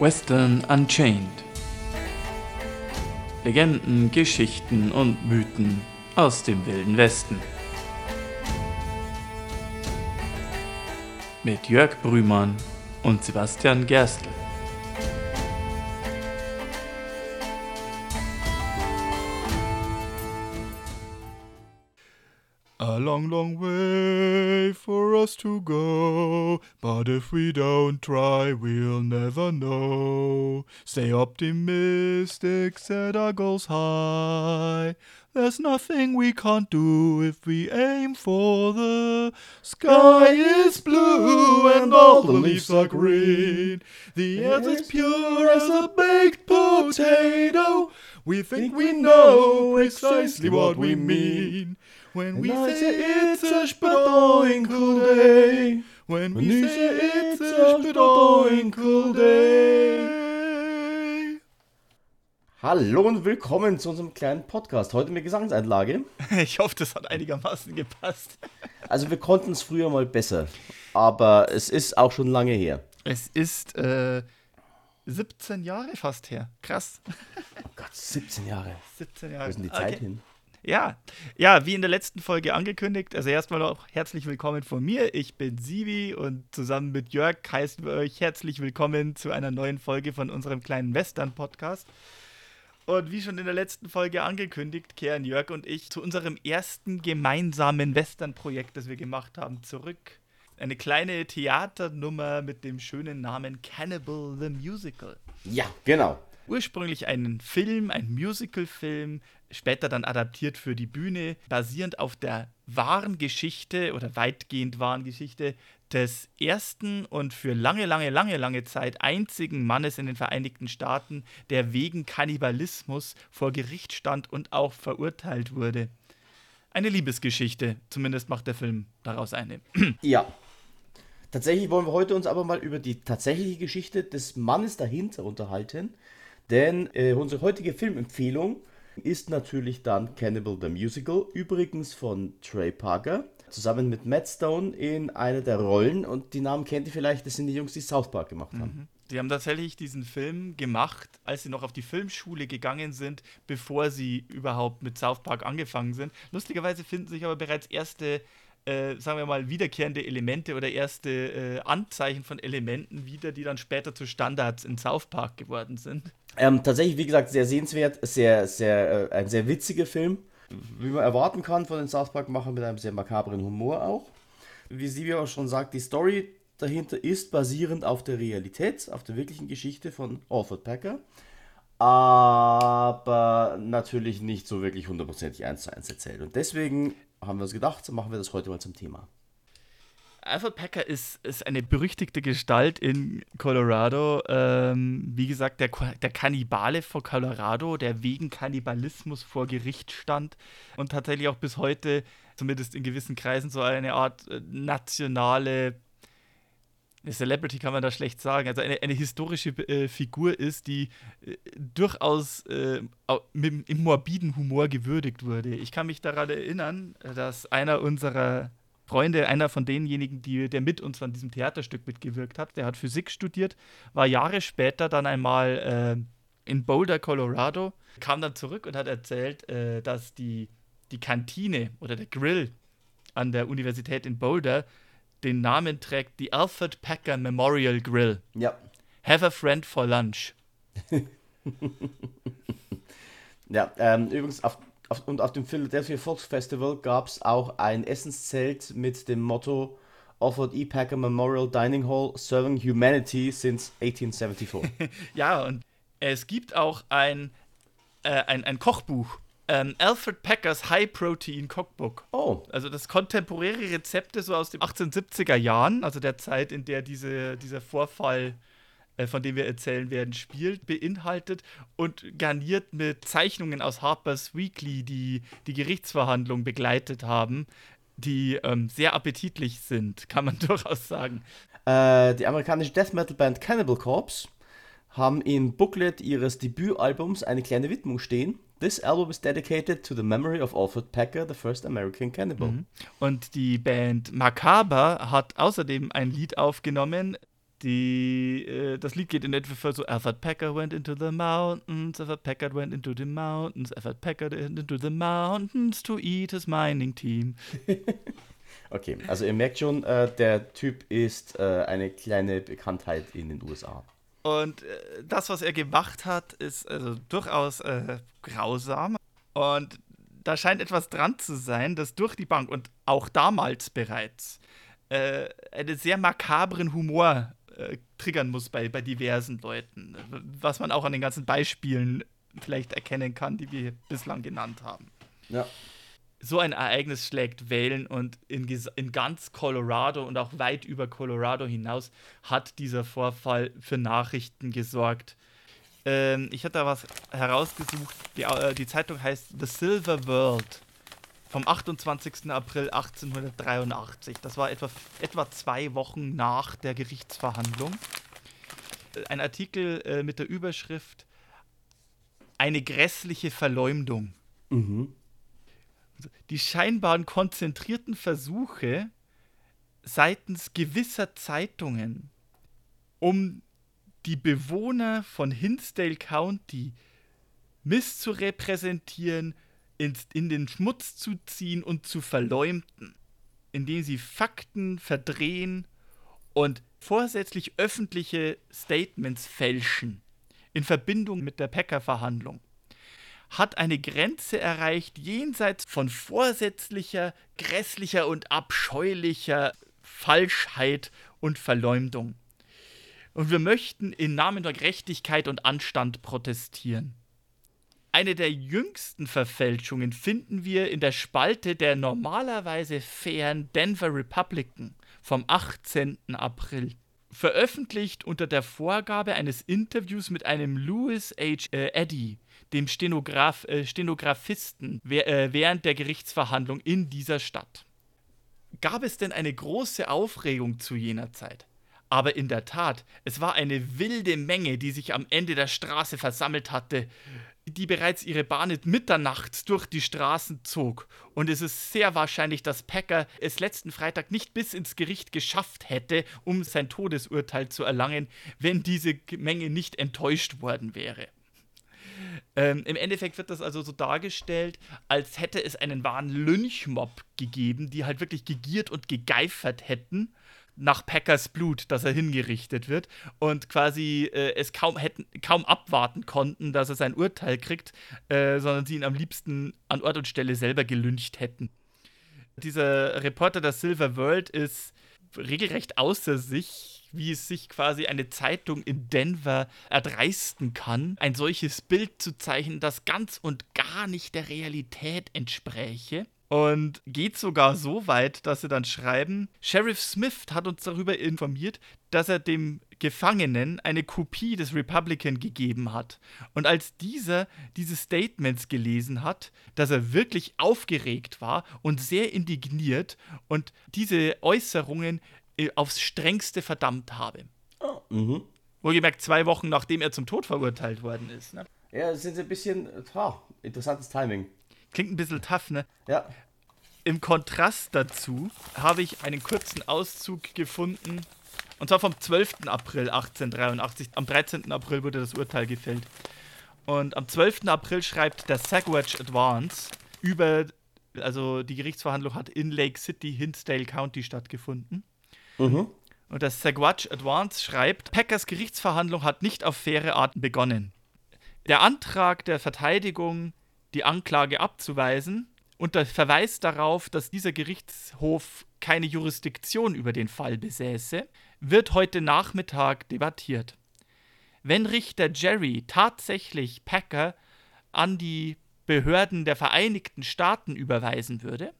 Western Unchained. Legenden, Geschichten und Mythen aus dem wilden Westen. Mit Jörg Brümann und Sebastian Gerstl. A long, long way for us to go, but if we don't try, we'll never know. Stay optimistic, set our goals high. There's nothing we can't do if we aim for the sky is blue and all the leaves are green. The air is pure as a baked potato. We think we know precisely what we mean. When we say it's a spadoinkle day. When we say it's a spadoinkle day. Hallo und willkommen zu unserem kleinen Podcast. Heute mit Gesangseinlage. Ich hoffe, das hat einigermaßen gepasst. Also wir konnten es früher mal besser, aber es ist auch schon lange her. Es ist äh, 17 Jahre fast her. Krass. Oh Gott, 17 Jahre. 17 Wo Jahre. ist denn die Zeit Okay. hin? Ja, ja, wie in der letzten Folge angekündigt. Also erstmal auch herzlich willkommen von mir. Ich bin Sivi und zusammen mit Jörg heißen wir euch herzlich willkommen zu einer neuen Folge von unserem kleinen Western-Podcast. Und wie schon in der letzten Folge angekündigt, kehren Jörg und ich zu unserem ersten gemeinsamen Western-Projekt, das wir gemacht haben, zurück. Eine kleine Theaternummer mit dem schönen Namen Cannibal the Musical Ja, genau. ursprünglich einen Film, ein Musical-Film, später dann adaptiert für die Bühne, basierend auf der wahren Geschichte oder weitgehend wahren Geschichte des ersten und für lange, lange, lange, lange Zeit einzigen Mannes in den Vereinigten Staaten, der wegen Kannibalismus vor Gericht stand und auch verurteilt wurde. Eine Liebesgeschichte, zumindest macht der Film daraus eine. Ja. Tatsächlich wollen wir heute uns aber mal über die tatsächliche Geschichte des Mannes dahinter unterhalten. Denn äh, unsere heutige Filmempfehlung ist natürlich dann Cannibal the Musical, übrigens von Trey Parker, zusammen mit Matt Stone in einer der Rollen. Und die Namen kennt ihr vielleicht, das sind die Jungs, die South Park gemacht haben. Die haben tatsächlich diesen Film gemacht, als sie noch auf die Filmschule gegangen sind, bevor sie überhaupt mit South Park angefangen sind. Lustigerweise finden sich aber bereits erste, äh, sagen wir mal, wiederkehrende Elemente oder erste äh, Anzeichen von Elementen wieder, die dann später zu Standards in South Park geworden sind. Ähm, tatsächlich, wie gesagt, sehr sehenswert, sehr, sehr, äh, ein sehr witziger Film. Wie man erwarten kann von den South Park-Machern mit einem sehr makabren Humor auch. Wie sie auch schon sagt, die Story dahinter ist basierend auf der Realität, auf der wirklichen Geschichte von Alfred Packer. Aber natürlich nicht so wirklich hundertprozentig eins zu eins erzählt. Und deswegen haben wir uns gedacht, so machen wir das heute mal zum Thema. Alfred Packer ist, ist eine berüchtigte Gestalt in Colorado. Ähm, wie gesagt, der, der Kannibale von Colorado, der wegen Kannibalismus vor Gericht stand und tatsächlich auch bis heute, zumindest in gewissen Kreisen, so eine Art äh, nationale eine Celebrity kann man da schlecht sagen, also eine, eine historische äh, Figur ist, die äh, durchaus äh, mit, im morbiden Humor gewürdigt wurde. Ich kann mich daran erinnern, dass einer unserer Freunde, einer von denjenigen, die, der mit uns an diesem Theaterstück mitgewirkt hat, der hat Physik studiert, war Jahre später dann einmal äh, in Boulder, Colorado, kam dann zurück und hat erzählt, äh, dass die, die Kantine oder der Grill an der Universität in Boulder den Namen trägt, die Alfred Packer Memorial Grill. Ja. Have a friend for lunch. Ja, ähm, übrigens, auf, auf, und auf dem Philadelphia Volksfestival gab es auch ein Essenszelt mit dem Motto Alfred E. Packer Memorial Dining Hall Serving Humanity since 1874. Ja, und es gibt auch ein, äh, ein, ein Kochbuch. Ähm, Alfred Packers High Protein Cookbook. oh, Also das kontemporäre Rezepte so aus den 1870er Jahren, also der Zeit, in der diese, dieser Vorfall, äh, von dem wir erzählen werden, spielt, beinhaltet und garniert mit Zeichnungen aus Harper's Weekly, die die Gerichtsverhandlung begleitet haben, die ähm, sehr appetitlich sind, kann man durchaus sagen. äh, die amerikanische Death Metal Band Cannibal Corpse haben im Booklet ihres Debütalbums eine kleine Widmung stehen. This album is dedicated to the memory of Alfred Packer, the first American cannibal. Und die Band Macabre hat außerdem ein Lied aufgenommen, Die, äh, das Lied geht in etwa so: Alfred Packer went into the mountains, Alfred Packard went into the mountains, Alfred Packard went into the mountains to eat his mining team. okay, also ihr merkt schon, äh, der Typ ist äh, eine kleine Bekanntheit in den USA. Und äh, das, was er gemacht hat, ist also durchaus äh, grausam. Und da scheint etwas dran zu sein, dass durch die Bank und auch damals bereits äh, einen sehr makabren Humor äh, triggern muss bei, bei diversen Leuten. Was man auch an den ganzen Beispielen vielleicht erkennen kann, die wir bislang genannt haben. Ja. So ein Ereignis schlägt Wellen und in, in ganz Colorado und auch weit über Colorado hinaus hat dieser Vorfall für Nachrichten gesorgt. Ähm, ich hatte da was herausgesucht. Die, äh, die Zeitung heißt The Silver World vom 28. April 1883. Das war etwa, etwa zwei Wochen nach der Gerichtsverhandlung. Äh, ein Artikel äh, mit der Überschrift Eine grässliche Verleumdung. Mhm. Die scheinbaren konzentrierten Versuche seitens gewisser Zeitungen, um die Bewohner von Hinsdale County misszurepräsentieren, in, in den Schmutz zu ziehen und zu verleumden, indem sie Fakten verdrehen und vorsätzlich öffentliche Statements fälschen in Verbindung mit der Packer-Verhandlung, hat eine Grenze erreicht jenseits von vorsätzlicher, grässlicher und abscheulicher Falschheit und Verleumdung. Und wir möchten im Namen der Gerechtigkeit und Anstand protestieren. Eine der jüngsten Verfälschungen finden wir in der Spalte der normalerweise fairen Denver Republican vom 18. April. Veröffentlicht unter der Vorgabe eines Interviews mit einem Louis H. Eddy, dem Stenograf, äh, Stenografisten, äh, während der Gerichtsverhandlung in dieser Stadt. Gab es denn eine große Aufregung zu jener Zeit? Aber in der Tat, es war eine wilde Menge, die sich am Ende der Straße versammelt hatte die bereits ihre Bahn mitternachts durch die Straßen zog. Und es ist sehr wahrscheinlich, dass Packer es letzten Freitag nicht bis ins Gericht geschafft hätte, um sein Todesurteil zu erlangen, wenn diese Menge nicht enttäuscht worden wäre. Ähm, Im Endeffekt wird das also so dargestellt, als hätte es einen wahren Lynchmob gegeben, die halt wirklich gegiert und gegeifert hätten nach Packers Blut, dass er hingerichtet wird und quasi äh, es kaum hätten kaum abwarten konnten, dass er sein Urteil kriegt, äh, sondern sie ihn am liebsten an Ort und Stelle selber gelüncht hätten. Dieser Reporter der Silver World ist regelrecht außer sich, wie es sich quasi eine Zeitung in Denver erdreisten kann, ein solches Bild zu zeichnen, das ganz und gar nicht der Realität entspräche. Und geht sogar so weit, dass sie dann schreiben, Sheriff Smith hat uns darüber informiert, dass er dem Gefangenen eine Kopie des Republican gegeben hat. Und als dieser diese Statements gelesen hat, dass er wirklich aufgeregt war und sehr indigniert und diese Äußerungen aufs strengste verdammt habe. Oh, mhm. Wohlgemerkt zwei Wochen nachdem er zum Tod verurteilt worden ist. Ne? Ja, das ist ein bisschen, ha, interessantes Timing. Klingt ein bisschen tough, ne? Ja. Im Kontrast dazu habe ich einen kurzen Auszug gefunden. Und zwar vom 12. April 1883. Am 13. April wurde das Urteil gefällt. Und am 12. April schreibt der Sagwatch Advance über, also die Gerichtsverhandlung hat in Lake City, Hinsdale County stattgefunden. Mhm. Und das Sagwatch Advance schreibt, Packers Gerichtsverhandlung hat nicht auf faire Arten begonnen. Der Antrag der Verteidigung die Anklage abzuweisen und der Verweis darauf, dass dieser Gerichtshof keine Jurisdiktion über den Fall besäße, wird heute Nachmittag debattiert. Wenn Richter Jerry tatsächlich Packer an die Behörden der Vereinigten Staaten überweisen würde,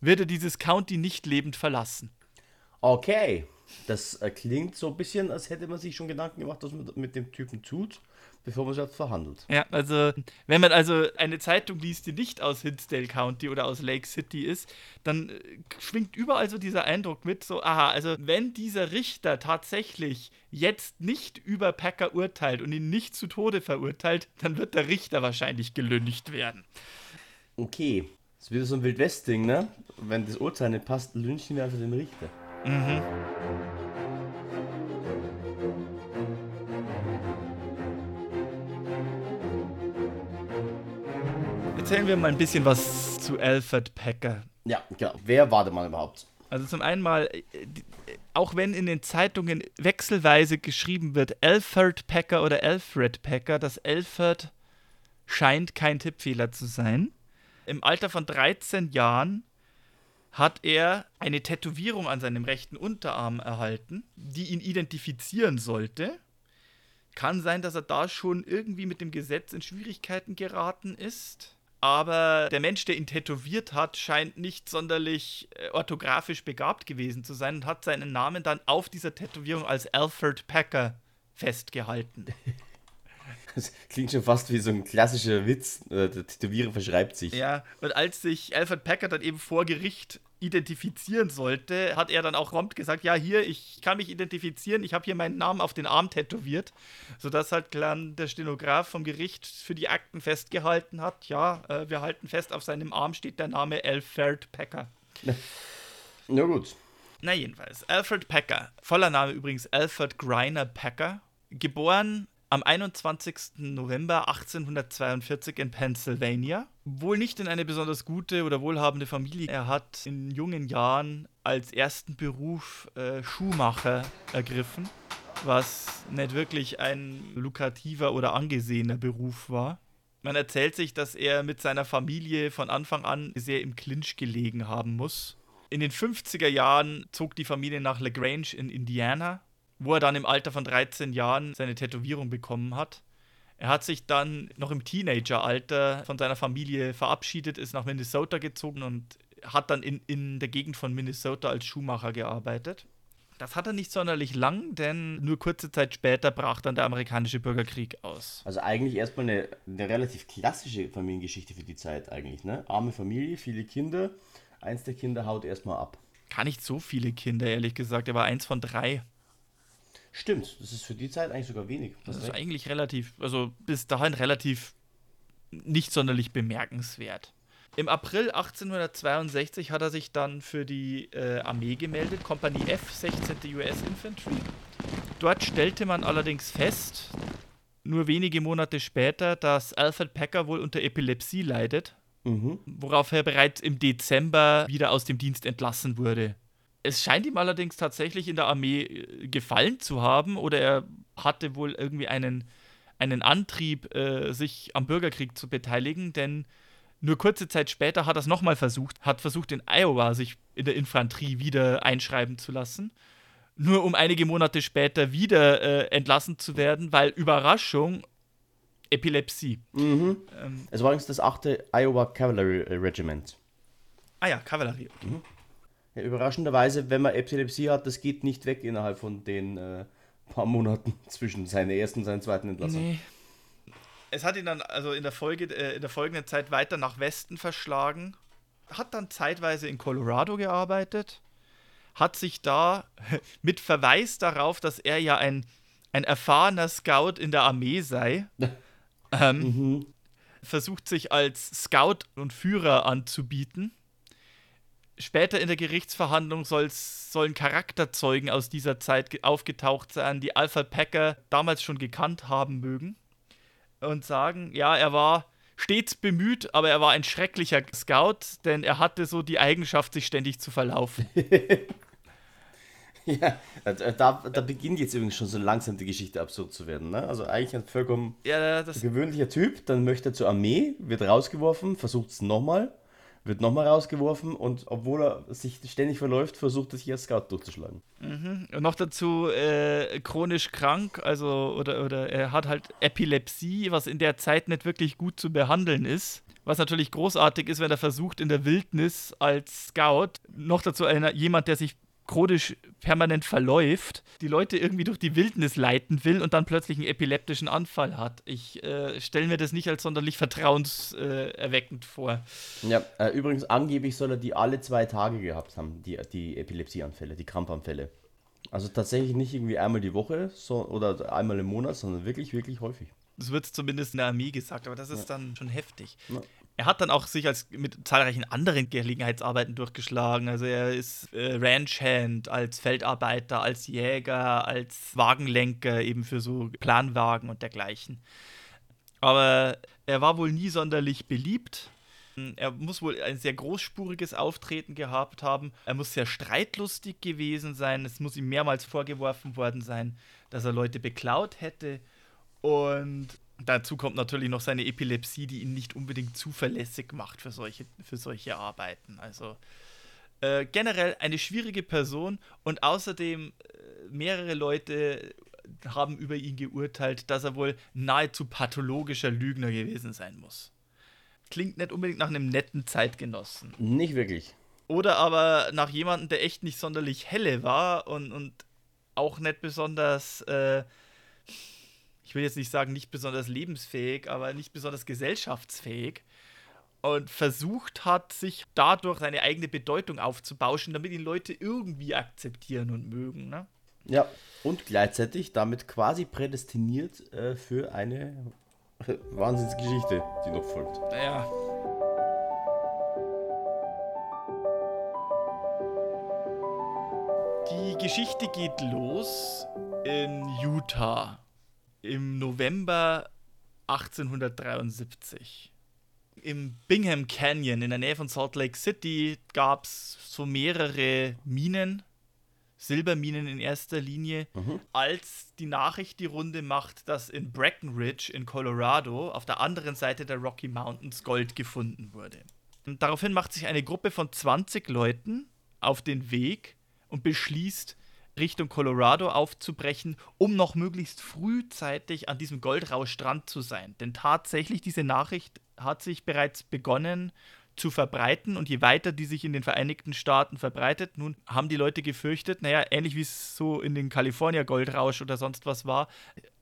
würde dieses County nicht lebend verlassen. Okay, das äh, klingt so ein bisschen, als hätte man sich schon Gedanken gemacht, was man mit dem Typen tut bevor man es verhandelt. Ja, also wenn man also eine Zeitung liest, die nicht aus Hinsdale County oder aus Lake City ist, dann äh, schwingt überall so dieser Eindruck mit, so, aha, also wenn dieser Richter tatsächlich jetzt nicht über Packer urteilt und ihn nicht zu Tode verurteilt, dann wird der Richter wahrscheinlich gelüncht werden. Okay, das ist wieder so ein Wildwest-Ding, ne? Wenn das Urteil nicht passt, lynchen wir einfach den Richter. Mhm. Erzählen wir mal ein bisschen was zu Alfred Packer. Ja, genau. Wer war der Mann überhaupt? Also zum einen mal, äh, äh, auch wenn in den Zeitungen wechselweise geschrieben wird, Alfred Packer oder Alfred Packer, das Alfred scheint kein Tippfehler zu sein. Im Alter von 13 Jahren hat er eine Tätowierung an seinem rechten Unterarm erhalten, die ihn identifizieren sollte. Kann sein, dass er da schon irgendwie mit dem Gesetz in Schwierigkeiten geraten ist. Aber der Mensch, der ihn tätowiert hat, scheint nicht sonderlich äh, orthografisch begabt gewesen zu sein und hat seinen Namen dann auf dieser Tätowierung als Alfred Packer festgehalten. Das klingt schon fast wie so ein klassischer Witz. Äh, Der Tätowierer verschreibt sich. Ja, und als sich Alfred Packer dann eben vor Gericht identifizieren sollte, hat er dann auch prompt gesagt, ja, hier, ich kann mich identifizieren, ich habe hier meinen Namen auf den Arm tätowiert, sodass halt dann der Stenograf vom Gericht für die Akten festgehalten hat, ja, äh, wir halten fest, auf seinem Arm steht der Name Alfred Packer. Na gut. Na jedenfalls, Alfred Packer, voller Name übrigens Alfred Greiner Packer, geboren am 21. November 1842 in Pennsylvania. Wohl nicht in eine besonders gute oder wohlhabende Familie. Er hat in jungen Jahren als ersten Beruf äh, Schuhmacher ergriffen, was nicht wirklich ein lukrativer oder angesehener Beruf war. Man erzählt sich, dass er mit seiner Familie von Anfang an sehr im Clinch gelegen haben muss. In den 50er Jahren zog die Familie nach LaGrange in Indiana, wo er dann im Alter von 13 Jahren seine Tätowierung bekommen hat. Er hat sich dann noch im Teenageralter von seiner Familie verabschiedet, ist nach Minnesota gezogen und hat dann in, in der Gegend von Minnesota als Schuhmacher gearbeitet. Das hat er nicht sonderlich lang, denn nur kurze Zeit später brach dann der amerikanische Bürgerkrieg aus. Also eigentlich erstmal eine, eine relativ klassische Familiengeschichte für die Zeit eigentlich, ne? Arme Familie, viele Kinder. Eins der Kinder haut erstmal ab. Gar nicht so viele Kinder, ehrlich gesagt. Er war eins von drei. Stimmt, das ist für die Zeit eigentlich sogar wenig. Das ist recht. eigentlich relativ, also bis dahin relativ nicht sonderlich bemerkenswert. Im April 1862 hat er sich dann für die äh, Armee gemeldet, Kompanie F, 16. US Infantry. Dort stellte man allerdings fest, nur wenige Monate später, dass Alfred Packer wohl unter Epilepsie leidet, Mhm. worauf er bereits im Dezember wieder aus dem Dienst entlassen wurde. Es scheint ihm allerdings tatsächlich in der Armee äh, gefallen zu haben oder er hatte wohl irgendwie einen, einen Antrieb, äh, sich am Bürgerkrieg zu beteiligen, denn nur kurze Zeit später hat er es nochmal versucht, hat versucht in Iowa sich in der Infanterie wieder einschreiben zu lassen, nur um einige Monate später wieder äh, entlassen zu werden, weil Überraschung, Epilepsie. Mhm. Ähm, Es war übrigens das 8. Iowa Cavalry Regiment. ah ja, Kavallerie. Ja, überraschenderweise, wenn man Epilepsie hat, das geht nicht weg innerhalb von den äh, paar Monaten zwischen seiner ersten und seiner zweiten Entlassung. Nee. Es hat ihn dann also in der, Folge, äh, in der folgenden Zeit weiter nach Westen verschlagen, hat dann zeitweise in Colorado gearbeitet, hat sich da mit Verweis darauf, dass er ja ein, ein erfahrener Scout in der Armee sei, ähm, Mhm. versucht sich als Scout und Führer anzubieten. Später in der Gerichtsverhandlung sollen Charakterzeugen aus dieser Zeit ge- aufgetaucht sein, die Alpha Packer damals schon gekannt haben mögen und sagen, ja, er war stets bemüht, aber er war ein schrecklicher Scout, denn er hatte so die Eigenschaft, sich ständig zu verlaufen. Ja, da, da beginnt jetzt übrigens schon so langsam die Geschichte absurd zu werden. Ne? Also eigentlich ein vollkommen ja, das, gewöhnlicher Typ, dann möchte er zur Armee, wird rausgeworfen, versucht es nochmal, wird nochmal rausgeworfen und obwohl er sich ständig verläuft, versucht er sich als Scout durchzuschlagen. Und noch dazu äh, chronisch krank, also oder, oder er hat halt Epilepsie, was in der Zeit nicht wirklich gut zu behandeln ist. Was natürlich großartig ist, wenn er versucht, in der Wildnis als Scout, noch dazu einer, jemand, der sich chronisch permanent verläuft, die Leute irgendwie durch die Wildnis leiten will und dann plötzlich einen epileptischen Anfall hat. Ich äh, stelle mir das nicht als sonderlich vertrauenserweckend äh, vor. Ja, äh, übrigens angeblich soll er die alle zwei Tage gehabt haben, die, die Epilepsieanfälle, die Krampfanfälle. Also tatsächlich nicht irgendwie einmal die Woche so, oder einmal im Monat, sondern wirklich, wirklich häufig. Das wird zumindest in der Armee gesagt, aber das ist dann schon heftig. Ja. Er hat dann auch sich als mit zahlreichen anderen Gelegenheitsarbeiten durchgeschlagen. Also er ist äh, Ranchhand, als Feldarbeiter, als Jäger, als Wagenlenker eben für so Planwagen und dergleichen. Aber er war wohl nie sonderlich beliebt Er muss wohl ein sehr großspuriges Auftreten gehabt haben. Er muss sehr streitlustig gewesen sein. Es muss ihm mehrmals vorgeworfen worden sein, dass er Leute beklaut hätte. Und dazu kommt natürlich noch seine Epilepsie, die ihn nicht unbedingt zuverlässig macht für solche, für solche Arbeiten. Also äh, generell eine schwierige Person und außerdem äh, mehrere Leute haben über ihn geurteilt, dass er wohl nahezu pathologischer Lügner gewesen sein muss. Klingt nicht unbedingt nach einem netten Zeitgenossen. Nicht wirklich. Oder aber nach jemandem, der echt nicht sonderlich helle war und, und auch nicht besonders, äh, ich will jetzt nicht sagen, nicht besonders lebensfähig, aber nicht besonders gesellschaftsfähig. Und versucht hat, sich dadurch seine eigene Bedeutung aufzubauschen, damit ihn Leute irgendwie akzeptieren und mögen. Ne? Ja, und gleichzeitig damit quasi prädestiniert äh, für eine Wahnsinnsgeschichte, die noch folgt. Naja. Die Geschichte geht los in Utah im November 1873. Im Bingham Canyon in der Nähe von Salt Lake City gab es so mehrere Minen, Silberminen in erster Linie, Mhm. als die Nachricht die Runde macht, dass in Breckenridge in Colorado auf der anderen Seite der Rocky Mountains Gold gefunden wurde. Und daraufhin macht sich eine Gruppe von 20 Leuten auf den Weg und beschließt, Richtung Colorado aufzubrechen, um noch möglichst frühzeitig an diesem Goldrauschstrand zu sein. Denn tatsächlich, diese Nachricht hat sich bereits begonnen zu verbreiten und je weiter die sich in den Vereinigten Staaten verbreitet, nun haben die Leute gefürchtet, naja, ähnlich wie es so in den California Goldrausch oder sonst was war,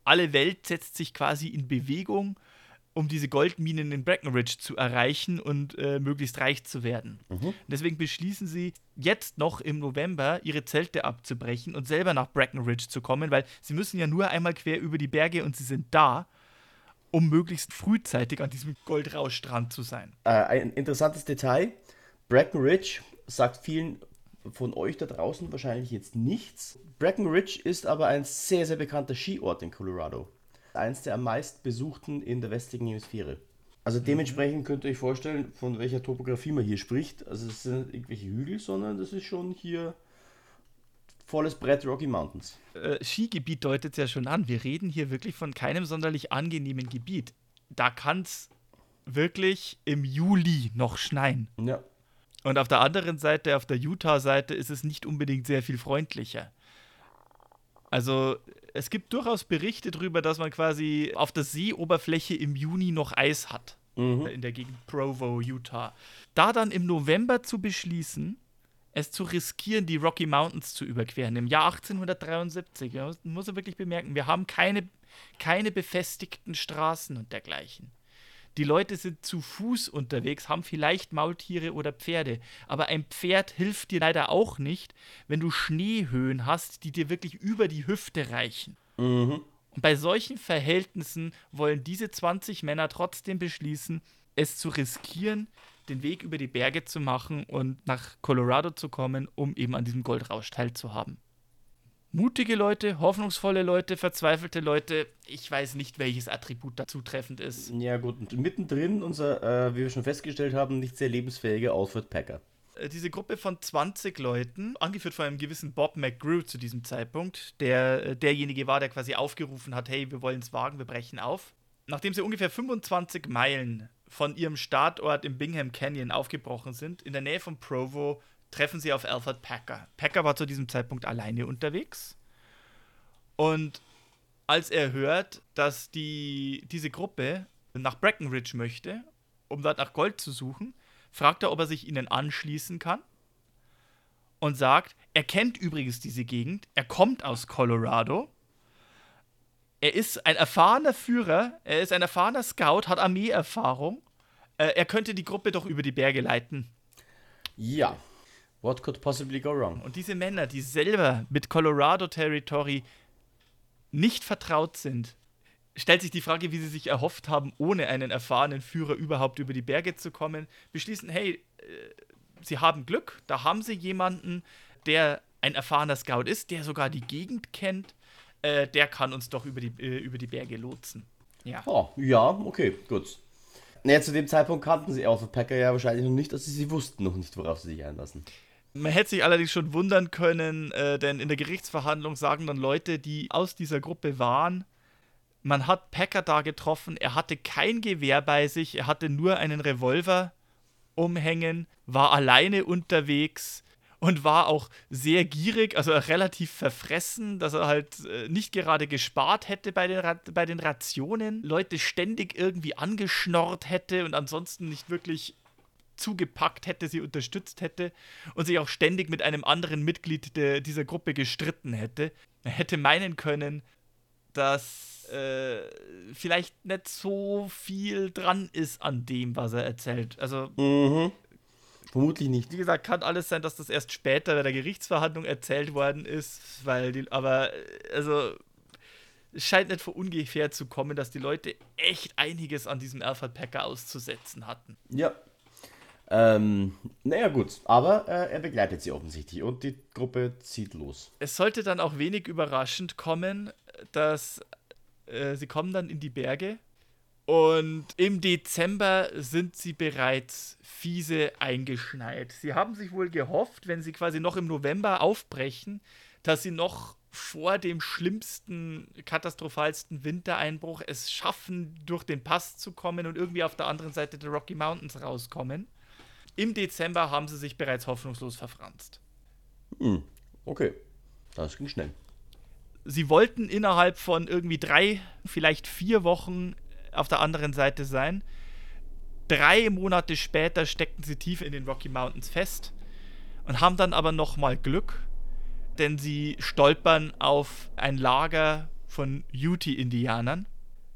alle Welt setzt sich quasi in Bewegung, um diese Goldminen in Breckenridge zu erreichen und äh, möglichst reich zu werden. Deswegen beschließen sie jetzt noch im November ihre Zelte abzubrechen und selber nach Breckenridge zu kommen, weil sie müssen ja nur einmal quer über die Berge und sie sind da, um möglichst frühzeitig an diesem Goldrauschstrand zu sein. Äh, ein interessantes Detail: Breckenridge sagt vielen von euch da draußen wahrscheinlich jetzt nichts. Breckenridge ist aber ein sehr, sehr bekannter Skiort in Colorado. Eins der am meisten besuchten in der westlichen Hemisphäre. Also dementsprechend könnt ihr euch vorstellen, von welcher Topografie man hier spricht. Also es sind nicht irgendwelche Hügel, sondern das ist schon hier volles Brett Rocky Mountains. Äh, Skigebiet deutet es ja schon an. Wir reden hier wirklich von keinem sonderlich angenehmen Gebiet. Da kann es wirklich im Juli noch schneien. Ja. Und auf der anderen Seite, auf der Utah-Seite, ist es nicht unbedingt sehr viel freundlicher. Also, es gibt durchaus Berichte darüber, dass man quasi auf der Seeoberfläche im Juni noch Eis hat. Mhm. In der Gegend Provo, Utah. Da dann im November zu beschließen, es zu riskieren, die Rocky Mountains zu überqueren, im Jahr 1873, ja, muss man wirklich bemerken, wir haben keine, keine befestigten Straßen und dergleichen. Die Leute sind zu Fuß unterwegs, haben vielleicht Maultiere oder Pferde, aber ein Pferd hilft dir leider auch nicht, wenn du Schneehöhen hast, die dir wirklich über die Hüfte reichen. Mhm. Und bei solchen Verhältnissen wollen diese 20 Männer trotzdem beschließen, es zu riskieren, den Weg über die Berge zu machen und nach Colorado zu kommen, um eben an diesem Goldrausch teilzuhaben. Mutige Leute, hoffnungsvolle Leute, verzweifelte Leute, ich weiß nicht, welches Attribut da zutreffend ist. Ja, gut. Und mittendrin unser, äh, wie wir schon festgestellt haben, nicht sehr lebensfähiger Alfred Packer. Äh, Diese Gruppe von 20 Leuten, angeführt von einem gewissen Bob McGrew zu diesem Zeitpunkt, der äh, derjenige war, der quasi aufgerufen hat, hey, wir wollen es wagen, wir brechen auf. Nachdem sie ungefähr 25 Meilen von ihrem Startort im Bingham Canyon aufgebrochen sind, in der Nähe von Provo, treffen sie auf Alfred Packer. Packer war zu diesem Zeitpunkt alleine unterwegs. Und als er hört, dass die, diese Gruppe nach Breckenridge möchte, um dort nach Gold zu suchen, fragt er, ob er sich ihnen anschließen kann und sagt, er kennt übrigens diese Gegend, er kommt aus Colorado, er ist ein erfahrener Führer, er ist ein erfahrener Scout, hat Armeeerfahrung, äh, er könnte die Gruppe doch über die Berge leiten. Ja. What could possibly go wrong? Und diese Männer, die selber mit Colorado Territory nicht vertraut sind, stellt sich die Frage, wie sie sich erhofft haben, ohne einen erfahrenen Führer überhaupt über die Berge zu kommen, beschließen, hey, äh, sie haben Glück, da haben sie jemanden, der ein erfahrener Scout ist, der sogar die Gegend kennt, äh, der kann uns doch über die, äh, über die Berge lotsen. Ja. Oh, ja, okay, gut. Naja, zu dem Zeitpunkt kannten sie Alpha Packer ja wahrscheinlich noch nicht, dass sie, sie wussten noch nicht, worauf sie sich einlassen. Man hätte sich allerdings schon wundern können, äh, denn in der Gerichtsverhandlung sagen dann Leute, die aus dieser Gruppe waren, man hat Packer da getroffen, er hatte kein Gewehr bei sich, er hatte nur einen Revolver umhängen, war alleine unterwegs und war auch sehr gierig, also relativ verfressen, dass er halt äh, nicht gerade gespart hätte bei den, bei den Rationen, Leute ständig irgendwie angeschnorrt hätte und ansonsten nicht wirklich zugepackt hätte, sie unterstützt hätte und sich auch ständig mit einem anderen Mitglied de, dieser Gruppe gestritten hätte. Er hätte meinen können, dass äh, vielleicht nicht so viel dran ist an dem, was er erzählt. Also Mhm. Vermutlich nicht. wie gesagt, kann alles sein, dass das erst später bei der Gerichtsverhandlung erzählt worden ist, weil die, aber also es scheint nicht von ungefähr zu kommen, dass die Leute echt einiges an diesem Alfred Packer auszusetzen hatten. Ja. Ähm, naja, gut. Aber äh, er begleitet sie offensichtlich und die Gruppe zieht los. Es sollte dann auch wenig überraschend kommen, dass äh, sie kommen dann in die Berge und im Dezember sind sie bereits fiese eingeschneit. Sie haben sich wohl gehofft, wenn sie quasi noch im November aufbrechen, dass sie noch vor dem schlimmsten, katastrophalsten Wintereinbruch es schaffen, durch den Pass zu kommen und irgendwie auf der anderen Seite der Rocky Mountains rauskommen. Im Dezember haben sie sich bereits hoffnungslos verfranst. Hm. Okay. Das ging schnell. Sie wollten innerhalb von irgendwie drei, vielleicht vier Wochen auf der anderen Seite sein. Drei Monate später steckten sie tief in den Rocky Mountains fest und haben dann aber nochmal Glück, denn sie stolpern auf ein Lager von Ute-Indianern.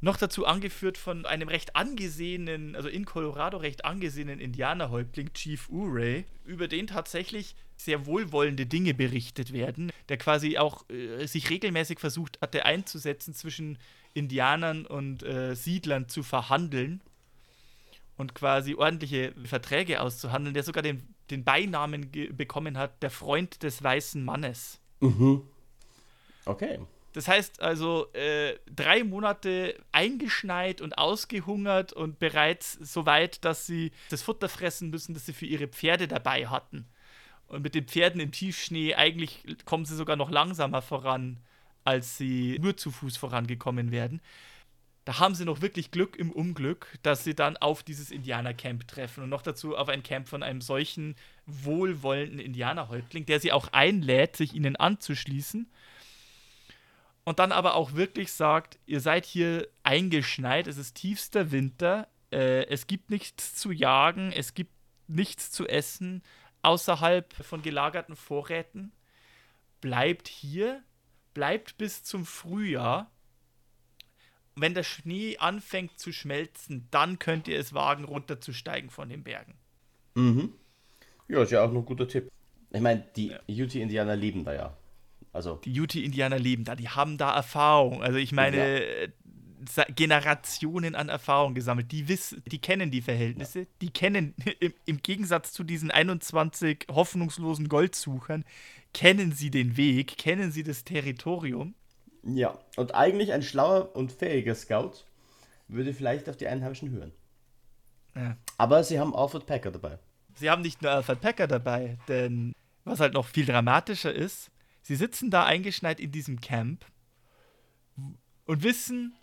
Noch dazu angeführt von einem recht angesehenen, also in Colorado recht angesehenen Indianerhäuptling, Chief Urey, über den tatsächlich sehr wohlwollende Dinge berichtet werden, der quasi auch äh, sich regelmäßig versucht hatte einzusetzen, zwischen Indianern und äh, Siedlern zu verhandeln und quasi ordentliche Verträge auszuhandeln, der sogar den, den Beinamen bekommen hat, der Freund des weißen Mannes. Mhm. Okay. Das heißt also, äh, drei Monate eingeschneit und ausgehungert und bereits so weit, dass sie das Futter fressen müssen, das sie für ihre Pferde dabei hatten. Und mit den Pferden im Tiefschnee, eigentlich kommen sie sogar noch langsamer voran, als sie nur zu Fuß vorangekommen werden. Da haben sie noch wirklich Glück im Unglück, dass sie dann auf dieses Indianercamp treffen und noch dazu auf ein Camp von einem solchen wohlwollenden Indianerhäuptling, der sie auch einlädt, sich ihnen anzuschließen und dann aber auch wirklich sagt, ihr seid hier eingeschneit, es ist tiefster Winter, äh, es gibt nichts zu jagen, es gibt nichts zu essen außerhalb von gelagerten Vorräten. Bleibt hier, bleibt bis zum Frühjahr. Wenn der Schnee anfängt zu schmelzen, dann könnt ihr es wagen, runterzusteigen von den Bergen. Mhm. Ja, ist ja auch noch ein guter Tipp. Ich meine, die Ute-Indianer leben da ja. Also, Die Ute-Indianer leben da, die haben da Erfahrung. Also ich meine, äh, sa- Generationen an Erfahrung gesammelt. Die wissen, die kennen die Verhältnisse, die kennen im, im Gegensatz zu diesen 21 hoffnungslosen Goldsuchern, kennen sie den Weg, kennen sie das Territorium. ja. Und eigentlich ein schlauer und fähiger Scout würde vielleicht auf die Einheimischen hören. Ja. Aber sie haben Alfred Packer dabei. Sie haben nicht nur Alfred Packer dabei, denn was halt noch viel dramatischer ist, sie sitzen da eingeschneit in diesem Camp und wissen,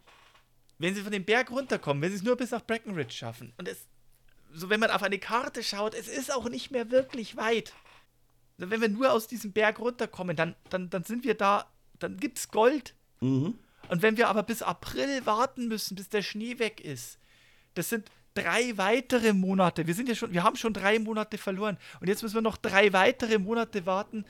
wenn sie von dem Berg runterkommen, wenn sie es nur bis nach Breckenridge schaffen, und es, so wenn man auf eine Karte schaut, es ist auch nicht mehr wirklich weit. Also wenn wir nur aus diesem Berg runterkommen, dann, dann, dann sind wir da, dann gibt's Gold. Mhm. Und wenn wir aber bis April warten müssen, bis der Schnee weg ist, das sind drei weitere Monate. Wir sind ja schon, wir haben schon drei Monate verloren. Und jetzt müssen wir noch drei weitere Monate warten.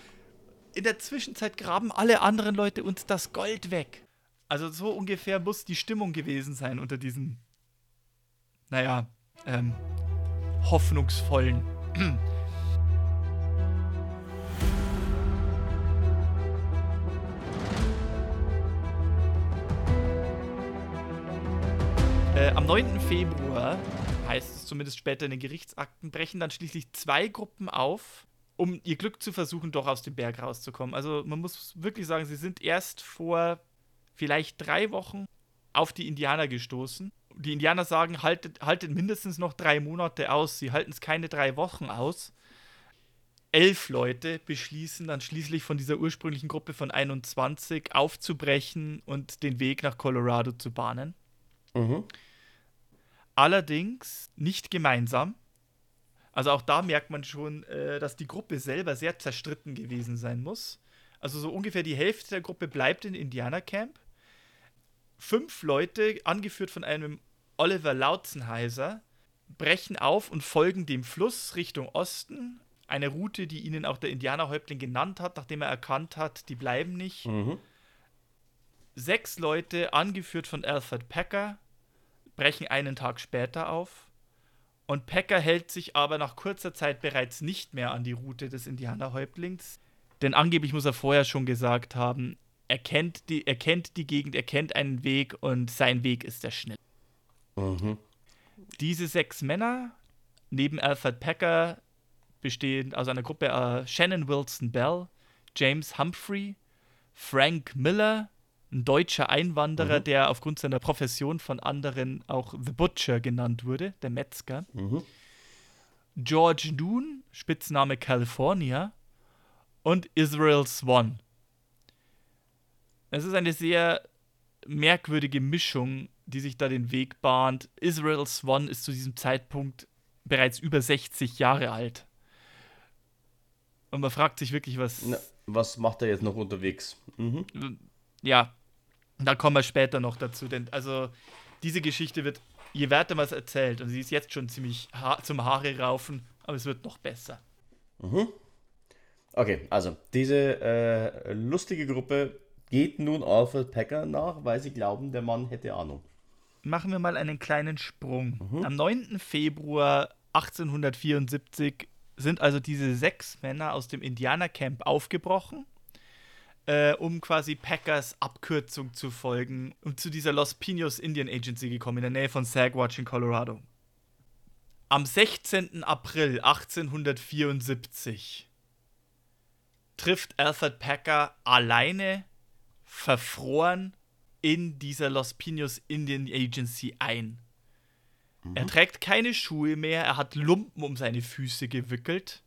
In der Zwischenzeit graben alle anderen Leute uns das Gold weg. Also so ungefähr muss die Stimmung gewesen sein unter diesen, naja, ähm, hoffnungsvollen. Äh, am 9. Februar, heißt es zumindest später in den Gerichtsakten, brechen dann schließlich zwei Gruppen auf, um ihr Glück zu versuchen, doch aus dem Berg rauszukommen. Also man muss wirklich sagen, sie sind erst vor vielleicht drei Wochen auf die Indianer gestoßen. die Indianer sagen, haltet, haltet mindestens noch drei Monate aus. Sie halten es keine drei Wochen aus. Elf Leute beschließen dann schließlich von dieser ursprünglichen Gruppe von 21 aufzubrechen und den Weg nach Colorado zu bahnen. Mhm. Allerdings nicht gemeinsam. Also auch da merkt man schon, äh, dass die Gruppe selber sehr zerstritten gewesen sein muss. Also so ungefähr die Hälfte der Gruppe bleibt in Indianercamp. Fünf Leute, angeführt von einem Oliver Lautzenheiser, brechen auf und folgen dem Fluss Richtung Osten. Eine Route, die ihnen auch der Indianerhäuptling genannt hat, nachdem er erkannt hat, die bleiben nicht. Mhm. Sechs Leute, angeführt von Alfred Packer, brechen einen Tag später auf. Und Packer hält sich aber nach kurzer Zeit bereits nicht mehr an die Route des Indianerhäuptlings. Denn angeblich muss er vorher schon gesagt haben, er kennt die, er kennt die Gegend, er kennt einen Weg und sein Weg ist der schnell. Mhm. Diese sechs Männer, neben Alfred Packer, bestehen aus einer Gruppe äh, Shannon Wilson Bell, James Humphrey, Frank Miller, ein deutscher Einwanderer, Mhm. der aufgrund seiner Profession von anderen auch The Butcher genannt wurde, der Metzger. Mhm. George Noon, Spitzname California, und Israel Swan. Es ist eine sehr merkwürdige Mischung, die sich da den Weg bahnt. Israel Swan ist zu diesem Zeitpunkt bereits über 60 Jahre alt. Und man fragt sich wirklich, was. Na, was macht er jetzt noch unterwegs? Mhm. Ja, da kommen wir später noch dazu, denn also diese Geschichte wird, je weiter man es erzählt, und sie ist jetzt schon ziemlich ha zum Haare raufen, aber es wird noch besser. Okay, also diese äh, lustige Gruppe geht nun Alfred Packer nach, weil sie glauben, der Mann hätte Ahnung. Machen wir mal einen kleinen Sprung. Am 9. Februar 1874 sind also diese sechs Männer aus dem Indianercamp aufgebrochen, äh, um quasi Packers Abkürzung zu folgen und zu dieser Los Pinos Indian Agency gekommen, in der Nähe von Saguache in Colorado. Am 16. April 1874 trifft Alfred Packer alleine, verfroren, in dieser Los Pinos Indian Agency ein. Er trägt keine Schuhe mehr, er hat Lumpen um seine Füße gewickelt,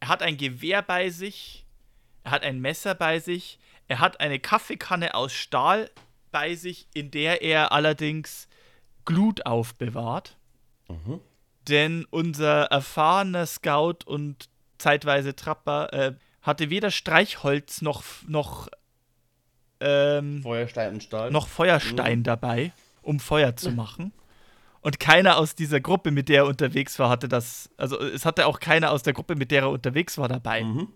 er hat ein Gewehr bei sich, er hat ein Messer bei sich, er hat eine Kaffeekanne aus Stahl bei sich, in der er allerdings Glut aufbewahrt. Denn unser erfahrener Scout und zeitweise Trapper äh, hatte weder Streichholz noch, noch, ähm, Feuerstein und Stahl. noch Feuerstein dabei, um Feuer zu machen. Und keiner aus dieser Gruppe, mit der er unterwegs war, hatte das. Also es hatte auch keiner aus der Gruppe, mit der er unterwegs war, dabei. Mhm.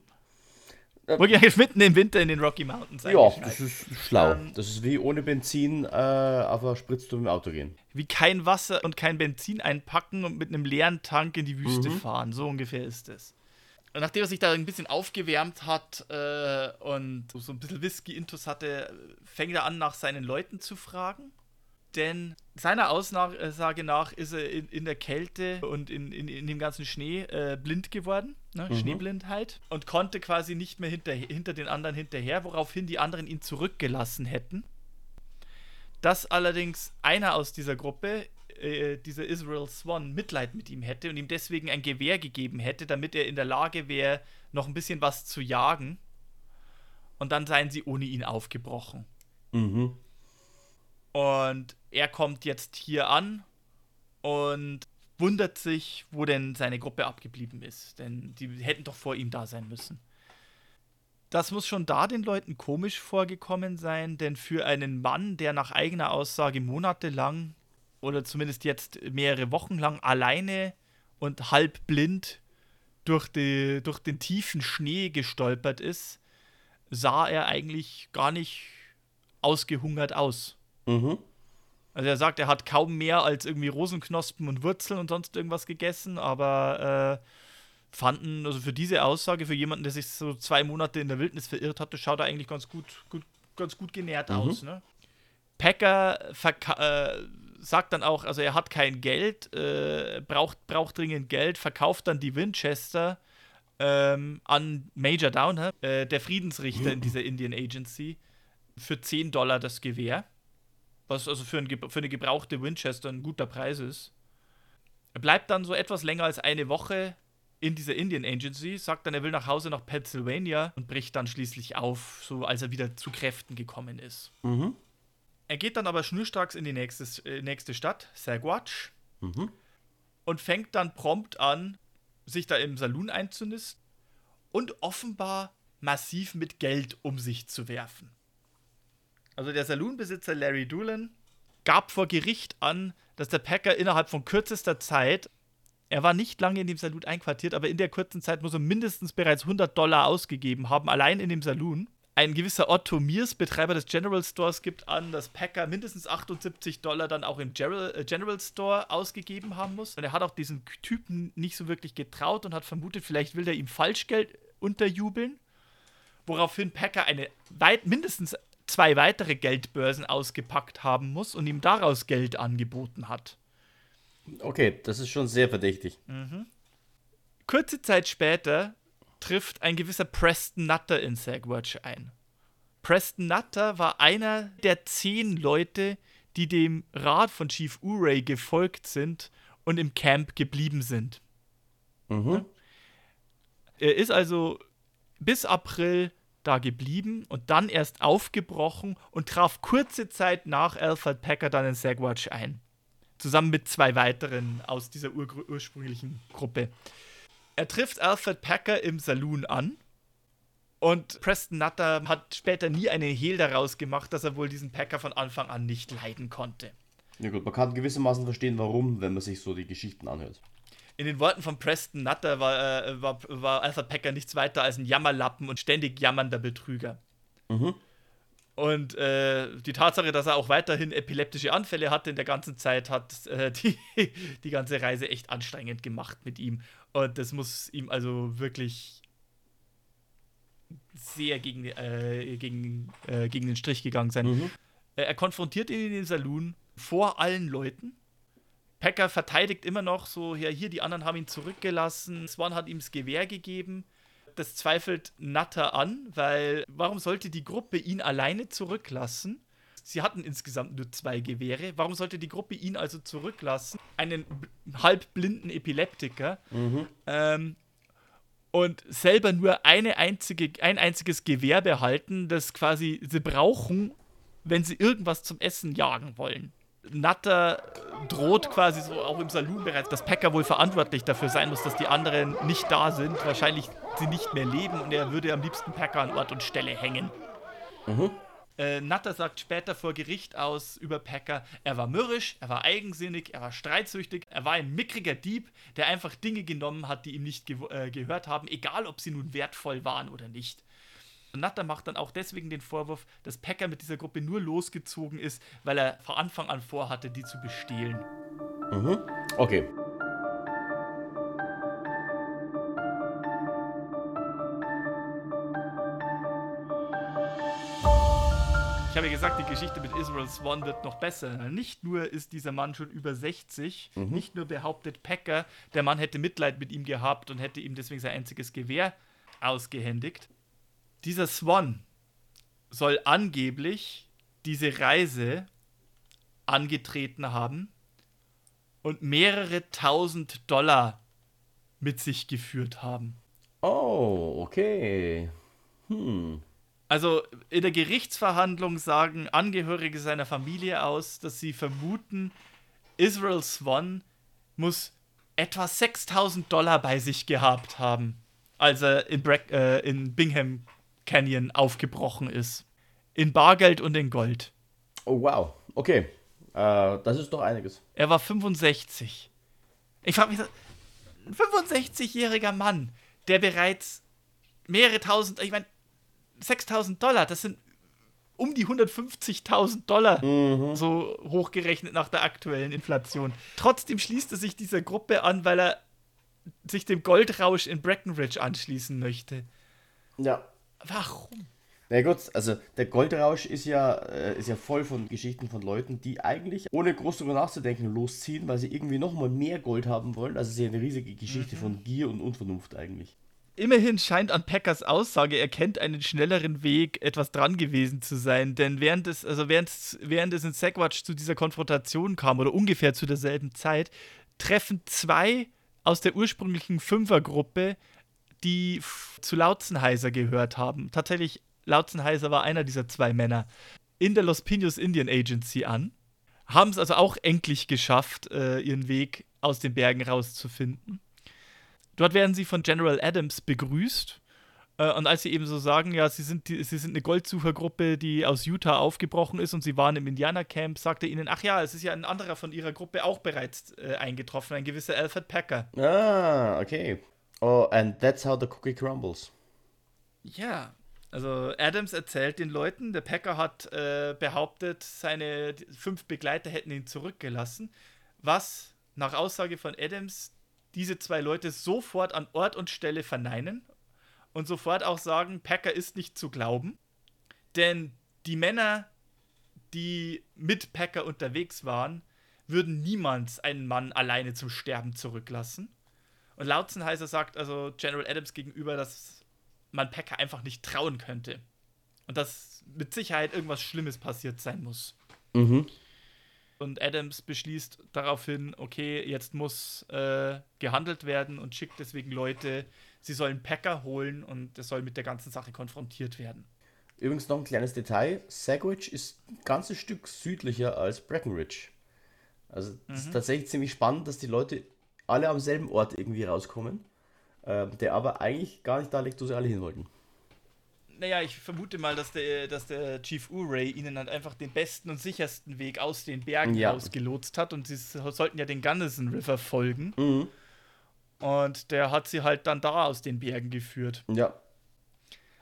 Wirklich mitten im Winter in den Rocky Mountains. Ja, das ist schlau. Ähm, das ist wie ohne Benzin äh, auf einer Spritztour im Auto gehen. Wie kein Wasser und kein Benzin einpacken und mit einem leeren Tank in die Wüste fahren. So ungefähr ist es. Und nachdem er sich da ein bisschen aufgewärmt hat äh, und so ein bisschen Whisky-Intus hatte, fängt er an, nach seinen Leuten zu fragen. Denn seiner Aussage nach ist er in, in der Kälte und in, in, in dem ganzen Schnee äh, blind geworden, ne? Schneeblindheit, und konnte quasi nicht mehr hinter, hinter den anderen hinterher, woraufhin die anderen ihn zurückgelassen hätten. Dass allerdings einer aus dieser Gruppe, äh, dieser Israel Swan, Mitleid mit ihm hätte und ihm deswegen ein Gewehr gegeben hätte, damit er in der Lage wäre, noch ein bisschen was zu jagen. Und dann seien sie ohne ihn aufgebrochen. Mhm. Und er kommt jetzt hier an und wundert sich, wo denn seine Gruppe abgeblieben ist. Denn die hätten doch vor ihm da sein müssen. Das muss schon da den Leuten komisch vorgekommen sein, denn für einen Mann, der nach eigener Aussage monatelang oder zumindest jetzt mehrere Wochen lang alleine und halb blind durch, die, durch den tiefen Schnee gestolpert ist, sah er eigentlich gar nicht ausgehungert aus. Mhm. Also er sagt, er hat kaum mehr als irgendwie Rosenknospen und Wurzeln und sonst irgendwas gegessen, aber äh, fanden, also für diese Aussage, für jemanden, der sich so zwei Monate in der Wildnis verirrt hatte, schaut er eigentlich ganz gut, gut, ganz gut genährt aus. Ne? Packer äh, sagt dann auch, also er hat kein Geld, äh, braucht, braucht dringend Geld, verkauft dann die Winchester ähm, an Major Downer, äh, der Friedensrichter in dieser Indian Agency, für 10 Dollar das Gewehr. Was also für, ein, für eine gebrauchte Winchester ein guter Preis ist. Er bleibt dann so etwas länger als eine Woche in dieser Indian Agency, sagt dann, er will nach Hause nach Pennsylvania und bricht dann schließlich auf, so als er wieder zu Kräften gekommen ist. Mhm. Er geht dann aber schnurstracks in die nächste, äh, nächste Stadt, Saguache, Mhm. und fängt dann prompt an, sich da im Saloon einzunisten und offenbar massiv mit Geld um sich zu werfen. Also der Saloonbesitzer Larry Doolan gab vor Gericht an, dass der Packer innerhalb von kürzester Zeit, er war nicht lange in dem Saloon einquartiert, aber in der kurzen Zeit muss er mindestens bereits 100 Dollar ausgegeben haben, allein in dem Saloon. Ein gewisser Otto Mears, Betreiber des General Stores, gibt an, dass Packer mindestens 78 Dollar dann auch im General, äh, General Store ausgegeben haben muss. Und er hat auch diesen Typen nicht so wirklich getraut und hat vermutet, vielleicht will er ihm Falschgeld unterjubeln. Woraufhin Packer eine weit, mindestens zwei weitere Geldbörsen ausgepackt haben muss und ihm daraus Geld angeboten hat. Okay, das ist schon sehr verdächtig. Kurze Zeit später trifft ein gewisser Preston Nutter in Sagwatch ein. Preston Nutter war einer der zehn Leute, die dem Rat von Chief Urey gefolgt sind und im Camp geblieben sind. Mhm. Er ist also bis April da geblieben und dann erst aufgebrochen und traf kurze Zeit nach Alfred Packer dann in Sagwatch ein. Zusammen mit zwei weiteren aus dieser ur ursprünglichen Gruppe. Er trifft Alfred Packer im Saloon an und Preston Nutter hat später nie einen Hehl daraus gemacht, dass er wohl diesen Packer von Anfang an nicht leiden konnte. Ja gut, man kann gewissermaßen verstehen, warum, wenn man sich so die Geschichten anhört. In den Worten von Preston Nutter war, äh, war, war Alfred Packer nichts weiter als ein Jammerlappen und ständig jammernder Betrüger. Mhm. Und äh, die Tatsache, dass er auch weiterhin epileptische Anfälle hatte in der ganzen Zeit, hat äh, die, die ganze Reise echt anstrengend gemacht mit ihm. Und das muss ihm also wirklich sehr gegen, äh, gegen, äh, gegen den Strich gegangen sein. Mhm. Äh, Er konfrontiert ihn in den Saloon vor allen Leuten. Packer verteidigt immer noch so, ja, hier, die anderen haben ihn zurückgelassen. Swan hat ihm das Gewehr gegeben. Das zweifelt Nutter an, weil warum sollte die Gruppe ihn alleine zurücklassen? Sie hatten insgesamt nur zwei Gewehre. Warum sollte die Gruppe ihn also zurücklassen? Einen halbblinden Epileptiker. Ähm, und selber nur eine einzige, ein einziges Gewehr behalten, das quasi sie brauchen, wenn sie irgendwas zum Essen jagen wollen. Nutter droht quasi so auch im Saloon bereits, dass Packer wohl verantwortlich dafür sein muss, dass die anderen nicht da sind, wahrscheinlich sie nicht mehr leben und er würde am liebsten Packer an Ort und Stelle hängen. Äh, Nutter sagt später vor Gericht aus über Packer, er war mürrisch, er war eigensinnig, er war streitsüchtig, er war ein mickriger Dieb, der einfach Dinge genommen hat, die ihm nicht gewo- äh, gehört haben, egal ob sie nun wertvoll waren oder nicht. Nutter macht dann auch deswegen den Vorwurf, dass Packer mit dieser Gruppe nur losgezogen ist, weil er von Anfang an vorhatte, die zu bestehlen. Mhm. Okay. Ich habe ja gesagt, die Geschichte mit Israel Swan wird noch besser. Nicht nur ist dieser Mann schon über 60, nicht nur behauptet Packer, der Mann hätte Mitleid mit ihm gehabt und hätte ihm deswegen sein einziges Gewehr ausgehändigt. Dieser Swan soll angeblich diese Reise angetreten haben und mehrere tausend Dollar mit sich geführt haben. Oh, okay. Hm. Also in der Gerichtsverhandlung sagen Angehörige seiner Familie aus, dass sie vermuten, Israel Swan muss etwa 6000 Dollar bei sich gehabt haben, als er in, Brack, äh, in Bingham Canyon aufgebrochen ist. In Bargeld und in Gold. Oh, wow. Okay. Äh, das ist doch einiges. Er war 65. Ich frage mich, ein 65-jähriger Mann, der bereits mehrere tausend, ich meine, 6000 Dollar, das sind um die 150.000 Dollar, so hochgerechnet nach der aktuellen Inflation. Trotzdem schließt er sich dieser Gruppe an, weil er sich dem Goldrausch in Breckenridge anschließen möchte. Ja. Warum? Na gut, also der Goldrausch ist ja, äh, ist ja voll von Geschichten von Leuten, die eigentlich ohne groß darüber nachzudenken losziehen, weil sie irgendwie nochmal mehr Gold haben wollen. Also es ist ja eine riesige Geschichte von Gier und Unvernunft eigentlich. Immerhin scheint an Packers Aussage, er kennt einen schnelleren Weg, etwas dran gewesen zu sein. Denn während es, also während, während es in Sackwatch zu dieser Konfrontation kam, oder ungefähr zu derselben Zeit, treffen zwei aus der ursprünglichen Fünfergruppe, die zu Lautzenheiser gehört haben. Tatsächlich, Lautzenheiser war einer dieser zwei Männer. In der Los Pinos Indian Agency an. Haben es also auch endlich geschafft, äh, ihren Weg aus den Bergen rauszufinden. Dort werden sie von General Adams begrüßt. Äh, und als sie eben so sagen, ja, sie sind, die, sie sind eine Goldsuchergruppe, die aus Utah aufgebrochen ist und sie waren im Indianercamp, sagt er ihnen, ach ja, es ist ja ein anderer von ihrer Gruppe auch bereits äh, eingetroffen, ein gewisser Alfred Packer. Ah, okay. Oh, and that's how the cookie crumbles. Ja, also Adams erzählt den Leuten, der Packer hat äh, behauptet, seine fünf Begleiter hätten ihn zurückgelassen, was nach Aussage von Adams diese zwei Leute sofort an Ort und Stelle verneinen und sofort auch sagen, Packer ist nicht zu glauben. Denn die Männer, die mit Packer unterwegs waren, würden niemals einen Mann alleine zum Sterben zurücklassen. Und Lautzenheiser sagt also General Adams gegenüber, dass man Packer einfach nicht trauen könnte. Und dass mit Sicherheit irgendwas Schlimmes passiert sein muss. Mhm. Und Adams beschließt daraufhin, okay, jetzt muss äh, gehandelt werden und schickt deswegen Leute, sie sollen Packer holen und es soll mit der ganzen Sache konfrontiert werden. Übrigens noch ein kleines Detail: Sagwitch ist ein ganzes Stück südlicher als Breckenridge. Also es mhm. ist tatsächlich ziemlich spannend, dass die Leute alle am selben Ort irgendwie rauskommen, äh, der aber eigentlich gar nicht da liegt, wo sie alle hin wollten naja, ich vermute mal, dass der, dass der Chief Uray ihnen halt einfach den besten und sichersten Weg aus den Bergen ja. rausgelotst hat und sie sollten ja den Gunnison River folgen. Mhm. Und der hat sie halt dann da aus den Bergen geführt. Ja.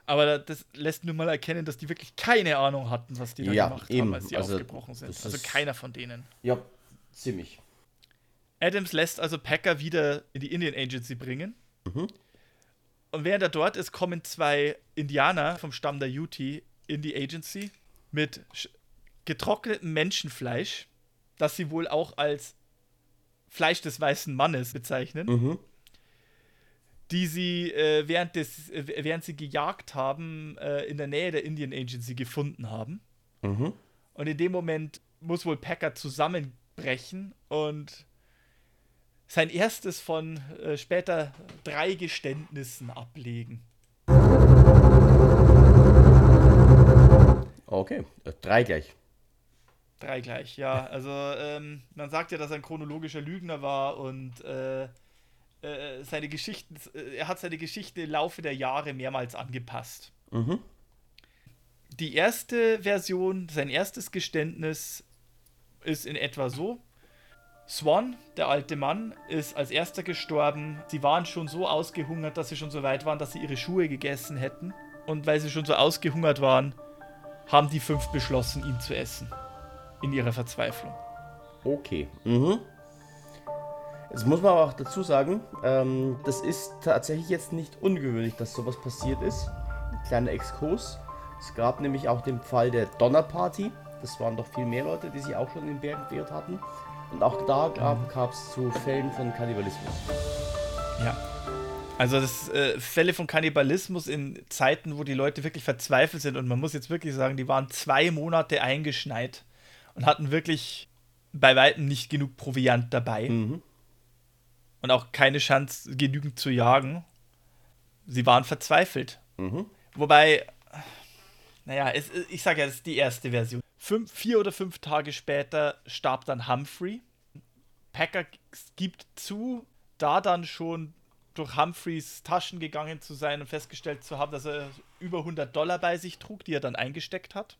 Aber das lässt nur mal erkennen, dass die wirklich keine Ahnung hatten, was die da ja, gemacht eben. haben, als sie also, aufgebrochen sind. Also keiner von denen. Ja, ziemlich. Adams lässt also Packer wieder in die Indian Agency bringen. Mhm. Und während er dort ist, kommen zwei Indianer vom Stamm der Ute in die Agency mit getrocknetem Menschenfleisch, das sie wohl auch als Fleisch des weißen Mannes bezeichnen, mhm. die sie äh, während, des, äh, während sie gejagt haben, äh, in der Nähe der Indian Agency gefunden haben. Mhm. Und in dem Moment muss wohl Packer zusammenbrechen und sein erstes von äh, später drei Geständnissen ablegen. Okay, äh, drei gleich. Drei gleich, ja. Also ähm, man sagt ja, dass er ein chronologischer Lügner war und äh, äh, seine Geschichten, äh, er hat seine Geschichte im Laufe der Jahre mehrmals angepasst. Mhm. Die erste Version, sein erstes Geständnis ist in etwa so: Swan, der alte Mann, ist als erster gestorben. Sie waren schon so ausgehungert, dass sie schon so weit waren, dass sie ihre Schuhe gegessen hätten. Und weil sie schon so ausgehungert waren, haben die fünf beschlossen, ihn zu essen. In ihrer Verzweiflung. Okay. Mhm. Jetzt muss man aber auch dazu sagen, ähm, das ist tatsächlich jetzt nicht ungewöhnlich, dass sowas passiert ist. Ein kleiner Exkurs. Es gab nämlich auch den Fall der Donnerparty. Das waren doch viel mehr Leute, die sich auch schon in den Bergen verirrt hatten. Und auch da gab es zu Fällen von Kannibalismus. Ja. Also das äh, Fälle von Kannibalismus in Zeiten, wo die Leute wirklich verzweifelt sind und man muss jetzt wirklich sagen, die waren zwei Monate eingeschneit und hatten wirklich bei weitem nicht genug Proviant dabei mhm. und auch keine Chance genügend zu jagen. Sie waren verzweifelt. Mhm. Wobei, naja, es, ich sage ja, das ist die erste Version. Fünf, vier oder fünf Tage später starb dann Humphrey. Packer gibt zu, da dann schon durch Humphreys Taschen gegangen zu sein und festgestellt zu haben, dass er über 100 Dollar bei sich trug, die er dann eingesteckt hat.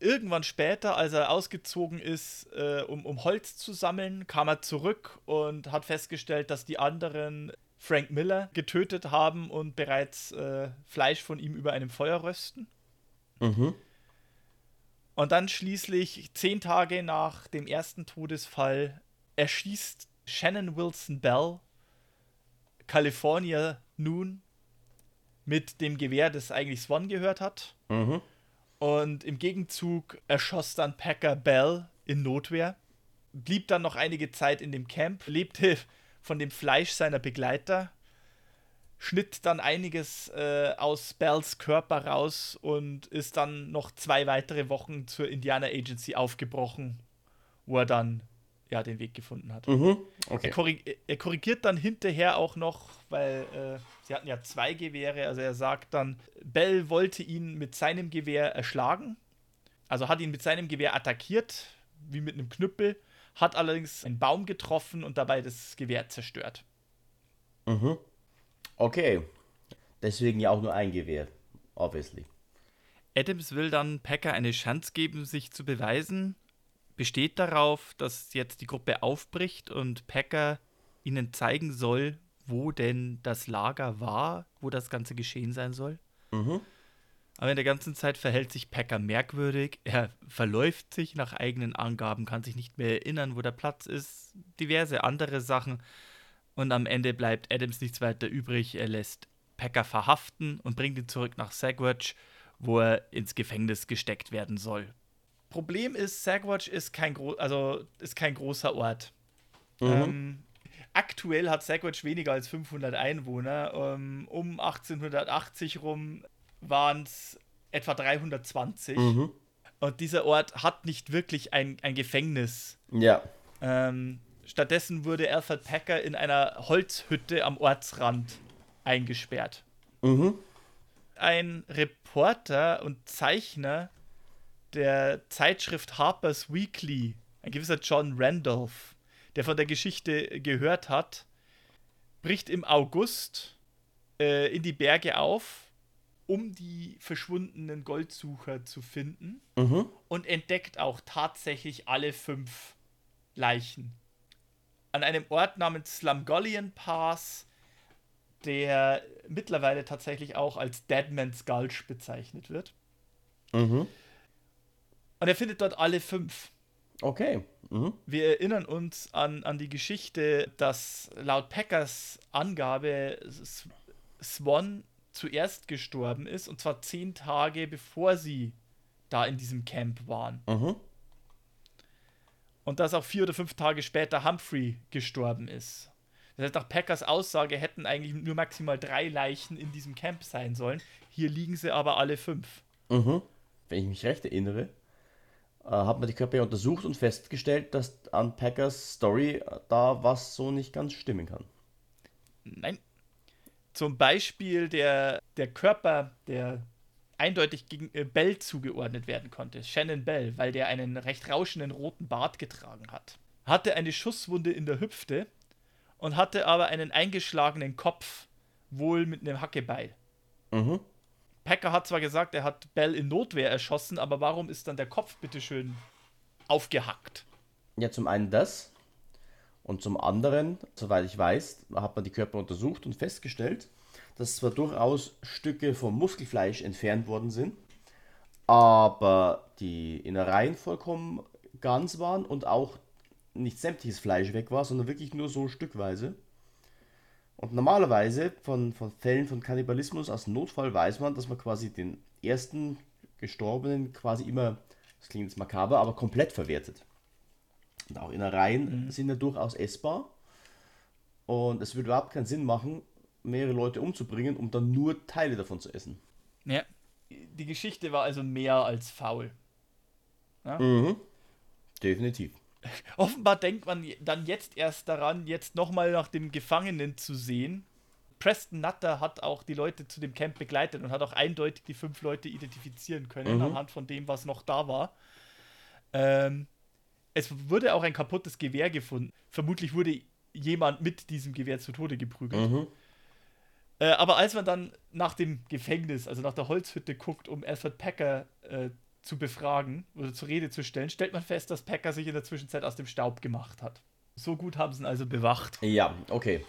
Irgendwann später, als er ausgezogen ist, äh, um, um Holz zu sammeln, kam er zurück und hat festgestellt, dass die anderen Frank Miller getötet haben und bereits äh, Fleisch von ihm über einem Feuer rösten. Mhm. Und dann schließlich, zehn Tage nach dem ersten Todesfall, erschießt Shannon Wilson Bell California nun mit dem Gewehr, das eigentlich Swan gehört hat. Mhm. Und im Gegenzug erschoss dann Packer Bell in Notwehr, blieb dann noch einige Zeit in dem Camp, lebte von dem Fleisch seiner Begleiter, schnitt dann einiges äh, aus Bells Körper raus und ist dann noch zwei weitere Wochen zur Indiana Agency aufgebrochen, wo er dann ja den Weg gefunden hat. Mhm. Er, Okay. korrig er korrigiert dann hinterher auch noch, weil äh, sie hatten ja zwei Gewehre. Also er sagt dann, Bell wollte ihn mit seinem Gewehr erschlagen. Also hat ihn mit seinem Gewehr attackiert, wie mit einem Knüppel, hat allerdings einen Baum getroffen und dabei das Gewehr zerstört. Mhm. Okay. Deswegen ja auch nur ein Gewehr. Obviously. Adams will dann Packer eine Chance geben, sich zu beweisen, besteht darauf, dass jetzt die Gruppe aufbricht und Packer ihnen zeigen soll, wo denn das Lager war, wo das Ganze geschehen sein soll. Mhm. Aber in der ganzen Zeit verhält sich Packer merkwürdig. Er verläuft sich nach eigenen Angaben, kann sich nicht mehr erinnern, wo der Platz ist, diverse andere Sachen. Und am Ende bleibt Adams nichts weiter übrig. Er lässt Packer verhaften und bringt ihn zurück nach Sagwatch, wo er ins Gefängnis gesteckt werden soll. Problem ist, Sagwatch ist kein, gro also ist kein großer Ort. Ähm, aktuell hat Sagwatch weniger als 500 Einwohner. Ähm, um 1880 rum waren es etwa 320. Mhm. Und dieser Ort hat nicht wirklich ein, ein Gefängnis. Ja. Ähm, stattdessen wurde Alfred Packer in einer Holzhütte am Ortsrand eingesperrt. Mhm. Ein Reporter und Zeichner der Zeitschrift Harper's Weekly, ein gewisser John Randolph, der von der Geschichte gehört hat, bricht im August äh, in die Berge auf, um die verschwundenen Goldsucher zu finden Mhm. und entdeckt auch tatsächlich alle fünf Leichen. An einem Ort namens Slumgullion Pass, der mittlerweile tatsächlich auch als Deadman's Gulch bezeichnet wird. Mhm. Und er findet dort alle fünf. Okay. Mhm. Wir erinnern uns an, an die Geschichte, dass laut Packers Angabe Swan zuerst gestorben ist, und zwar zehn Tage bevor sie da in diesem Camp waren. Mhm. Und dass auch vier oder fünf Tage später Humphrey gestorben ist. Das heißt, nach Packers Aussage hätten eigentlich nur maximal drei Leichen in diesem Camp sein sollen. Hier liegen sie aber alle fünf. Mhm. Wenn ich mich recht erinnere, äh, hat man die Körper ja untersucht und festgestellt, dass an Packers Story äh, da was so nicht ganz stimmen kann. Nein. Zum Beispiel der, der Körper, der eindeutig gegen äh, Bell zugeordnet werden konnte, Shannon Bell, weil der einen recht rauschenden roten Bart getragen hat. Hatte eine Schusswunde in der Hüfte und hatte aber einen eingeschlagenen Kopf, wohl mit einem Hackebeil. Mhm. Packer hat zwar gesagt, er hat Bell in Notwehr erschossen, aber warum ist dann der Kopf bitteschön aufgehackt? Ja, zum einen das. Und zum anderen, soweit ich weiß, hat man die Körper untersucht und festgestellt, dass zwar durchaus Stücke vom Muskelfleisch entfernt worden sind, aber die Innereien vollkommen ganz waren und auch nicht sämtliches Fleisch weg war, sondern wirklich nur so stückweise. Und normalerweise von, von Fällen von Kannibalismus als Notfall weiß man, dass man quasi den ersten Gestorbenen quasi immer, das klingt jetzt makaber, aber komplett verwertet. Und auch Innereien sind ja durchaus essbar. Und es würde überhaupt keinen Sinn machen, mehrere Leute umzubringen, um dann nur Teile davon zu essen. Ja. Die Geschichte war also mehr als faul. Mhm. Definitiv. Offenbar denkt man dann jetzt erst daran, jetzt nochmal nach dem Gefangenen zu sehen. Preston Nutter hat auch die Leute zu dem Camp begleitet und hat auch eindeutig die fünf Leute identifizieren können, Mhm. anhand von dem, was noch da war. Ähm, es wurde auch ein kaputtes Gewehr gefunden. Vermutlich wurde jemand mit diesem Gewehr zu Tode geprügelt. Mhm. Äh, aber als man dann nach dem Gefängnis, also nach der Holzhütte guckt, um Alfred Packer äh, zu befragen oder zur Rede zu stellen, stellt man fest, dass Packer sich in der Zwischenzeit aus dem Staub gemacht hat. So gut haben sie ihn also bewacht. Ja, okay.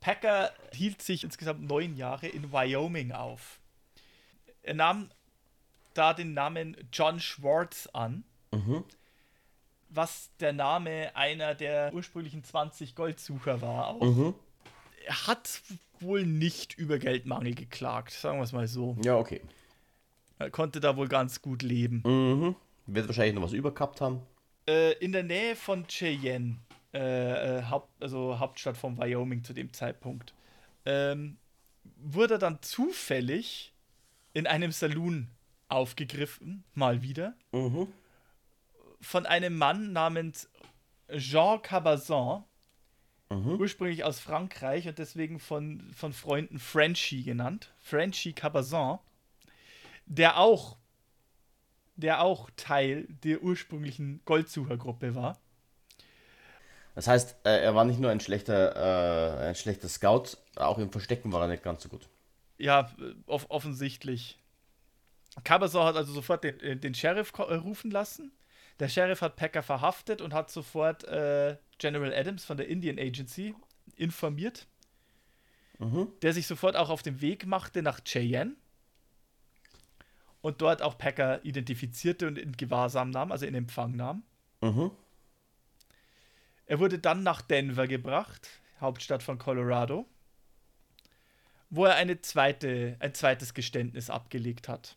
Packer hielt sich insgesamt neun Jahre in Wyoming auf. Er nahm da den Namen John Schwartz an, Mhm. was der Name einer der ursprünglichen 20 Goldsucher war. Auch. Mhm. Er hat wohl nicht über Geldmangel geklagt, sagen wir es mal so. Ja, okay. Er konnte da wohl ganz gut leben. Mhm. Wird wahrscheinlich noch was überkappt haben. Äh, in der Nähe von Cheyenne, äh, äh, Haupt, also Hauptstadt von Wyoming zu dem Zeitpunkt, ähm, wurde er dann zufällig in einem Saloon aufgegriffen, mal wieder, Mhm. von einem Mann namens Jean Cabazon, Mhm. ursprünglich aus Frankreich und deswegen von, von Freunden Frenchy genannt. Frenchy Cabazon, der auch, der auch Teil der ursprünglichen Goldsuchergruppe war. Das heißt, äh, er war nicht nur ein schlechter, äh, ein schlechter Scout, auch im Verstecken war er nicht ganz so gut. Ja, off offensichtlich. Cabazon hat also sofort den, äh, den Sheriff äh, rufen lassen. Der Sheriff hat Packer verhaftet und hat sofort äh, General Adams von der Indian Agency informiert, Mhm. der sich sofort auch auf den Weg machte nach Cheyenne und dort auch Packer identifizierte und in Gewahrsam nahm, also in Empfang nahm. Mhm. Er wurde dann nach Denver gebracht, Hauptstadt von Colorado, wo er eine zweite, ein zweites Geständnis abgelegt hat.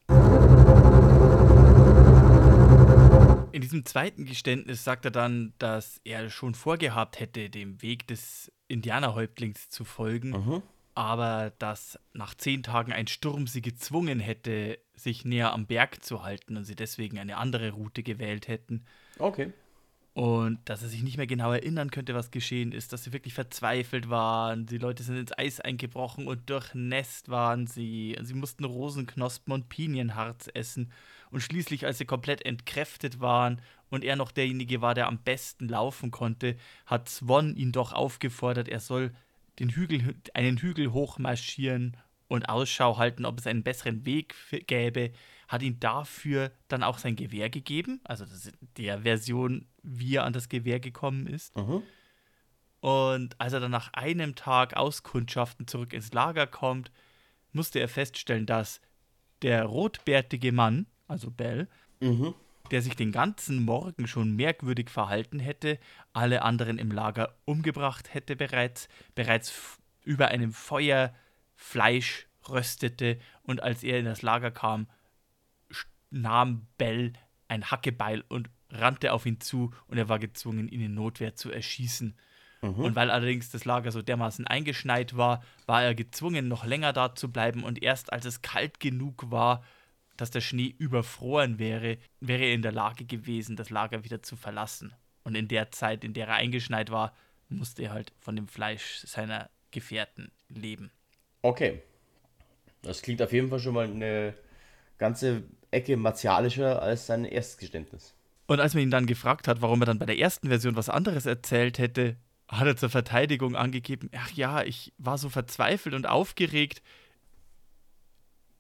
In diesem zweiten Geständnis sagt er dann, dass er schon vorgehabt hätte, dem Weg des Indianerhäuptlings zu folgen, Mhm. aber dass nach zehn Tagen ein Sturm sie gezwungen hätte, sich näher am Berg zu halten und sie deswegen eine andere Route gewählt hätten. Okay. Und dass er sich nicht mehr genau erinnern könnte, was geschehen ist, dass sie wirklich verzweifelt waren. Die Leute sind ins Eis eingebrochen und durchnässt waren sie. Sie mussten Rosenknospen und Pinienharz essen. Und schließlich, als sie komplett entkräftet waren und er noch derjenige war, der am besten laufen konnte, hat Swan ihn doch aufgefordert, er soll den Hügel, einen Hügel hochmarschieren und Ausschau halten, ob es einen besseren Weg gäbe, hat ihm dafür dann auch sein Gewehr gegeben, also das der Version, wie er an das Gewehr gekommen ist. Mhm. Und als er dann nach einem Tag Auskundschaften zurück ins Lager kommt, musste er feststellen, dass der rotbärtige Mann, also Bell, Mhm. der sich den ganzen Morgen schon merkwürdig verhalten hätte, alle anderen im Lager umgebracht hätte bereits, bereits über einem Feuer Fleisch röstete und als er in das Lager kam, nahm Bell ein Hackebeil und rannte auf ihn zu und er war gezwungen, ihn in Notwehr zu erschießen. Und weil allerdings das Lager so dermaßen eingeschneit war, war er gezwungen, noch länger da zu bleiben und erst als es kalt genug war, dass der Schnee überfroren wäre, wäre er in der Lage gewesen, das Lager wieder zu verlassen. Und in der Zeit, in der er eingeschneit war, musste er halt von dem Fleisch seiner Gefährten leben. Okay. Das klingt auf jeden Fall schon mal eine ganze Ecke martialischer als sein erstes Geständnis. Und als man ihn dann gefragt hat, warum er dann bei der ersten Version was anderes erzählt hätte, hat er zur Verteidigung angegeben, ach ja, ich war so verzweifelt und aufgeregt.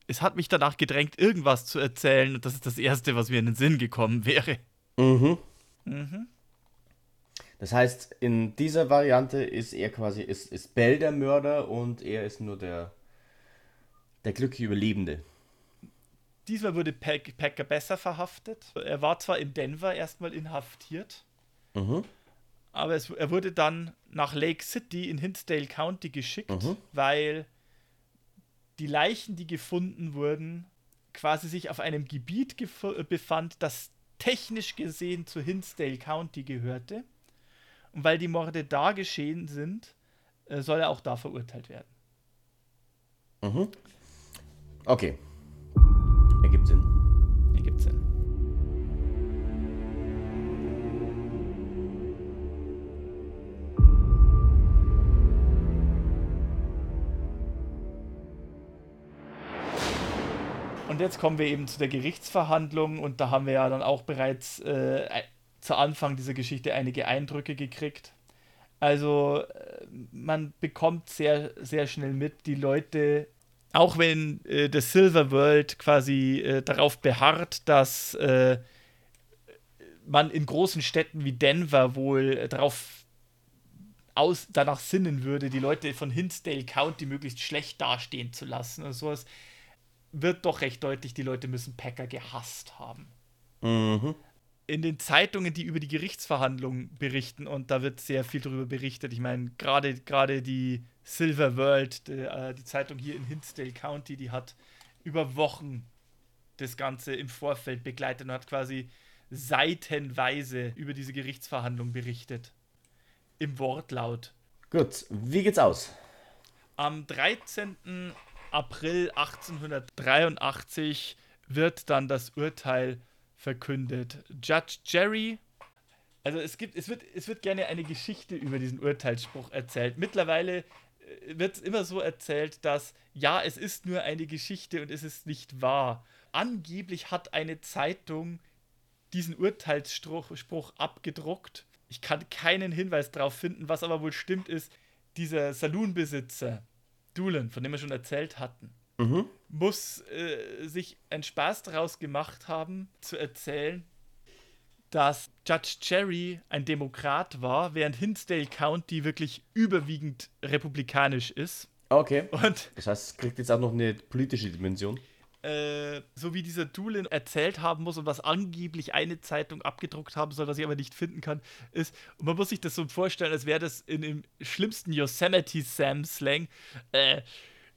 Es hat mich danach gedrängt, irgendwas zu erzählen und das ist das Erste, was mir in den Sinn gekommen wäre. Mhm. Mhm. Das heißt, in dieser Variante ist er quasi, ist, ist Bell der Mörder und er ist nur der, der glückliche Überlebende. Diesmal wurde Pack Packer besser verhaftet. Er war zwar in Denver erstmal inhaftiert, Mhm. aber es, er wurde dann nach Lake City in Hinsdale County geschickt, Mhm. weil die Leichen, die gefunden wurden, quasi sich auf einem Gebiet äh, befand, das technisch gesehen zu Hinsdale County gehörte. Und weil die Morde da geschehen sind, äh, soll er auch da verurteilt werden. Mhm. Okay. Ergibt Sinn. Ergibt Sinn. Und jetzt kommen wir eben zu der Gerichtsverhandlung und da haben wir ja dann auch bereits äh, zu Anfang dieser Geschichte einige Eindrücke gekriegt. Also äh, man bekommt sehr, sehr schnell mit, die Leute, auch wenn äh, der Silver World quasi äh, darauf beharrt, dass äh, man in großen Städten wie Denver wohl äh, darauf aus, danach sinnen würde, die Leute von Hinsdale County möglichst schlecht dastehen zu lassen und sowas, wird doch recht deutlich, die Leute müssen Packer gehasst haben. Mhm. In den Zeitungen, die über die Gerichtsverhandlungen berichten, und da wird sehr viel darüber berichtet. Ich meine, gerade gerade die Silver World, die, äh, die Zeitung hier in Hinsdale County, die hat über Wochen das Ganze im Vorfeld begleitet und hat quasi seitenweise über diese Gerichtsverhandlung berichtet. Im Wortlaut. Gut, wie geht's aus? Am 13. April 1883 wird dann das Urteil verkündet. Judge Jerry, also es gibt, es wird, es wird gerne eine Geschichte über diesen Urteilsspruch erzählt. Mittlerweile äh, wird es immer so erzählt, dass ja, es ist nur eine Geschichte und es ist nicht wahr. Angeblich hat eine Zeitung diesen Urteilsspruch abgedruckt. Ich kann keinen Hinweis darauf finden, was aber wohl stimmt ist, dieser Saloonbesitzer, Doolin, von dem wir schon erzählt hatten, mhm. muss äh, sich einen Spaß daraus gemacht haben, zu erzählen, dass Judge Cherry ein Demokrat war, während Hinsdale County wirklich überwiegend republikanisch ist. Okay. Und das heißt, es kriegt jetzt auch noch eine politische Dimension. Äh, so wie dieser Doolin erzählt haben muss und was angeblich eine Zeitung abgedruckt haben soll, was ich aber nicht finden kann, ist, und man muss sich das so vorstellen, als wäre das in dem schlimmsten Yosemite Sam-Slang, äh,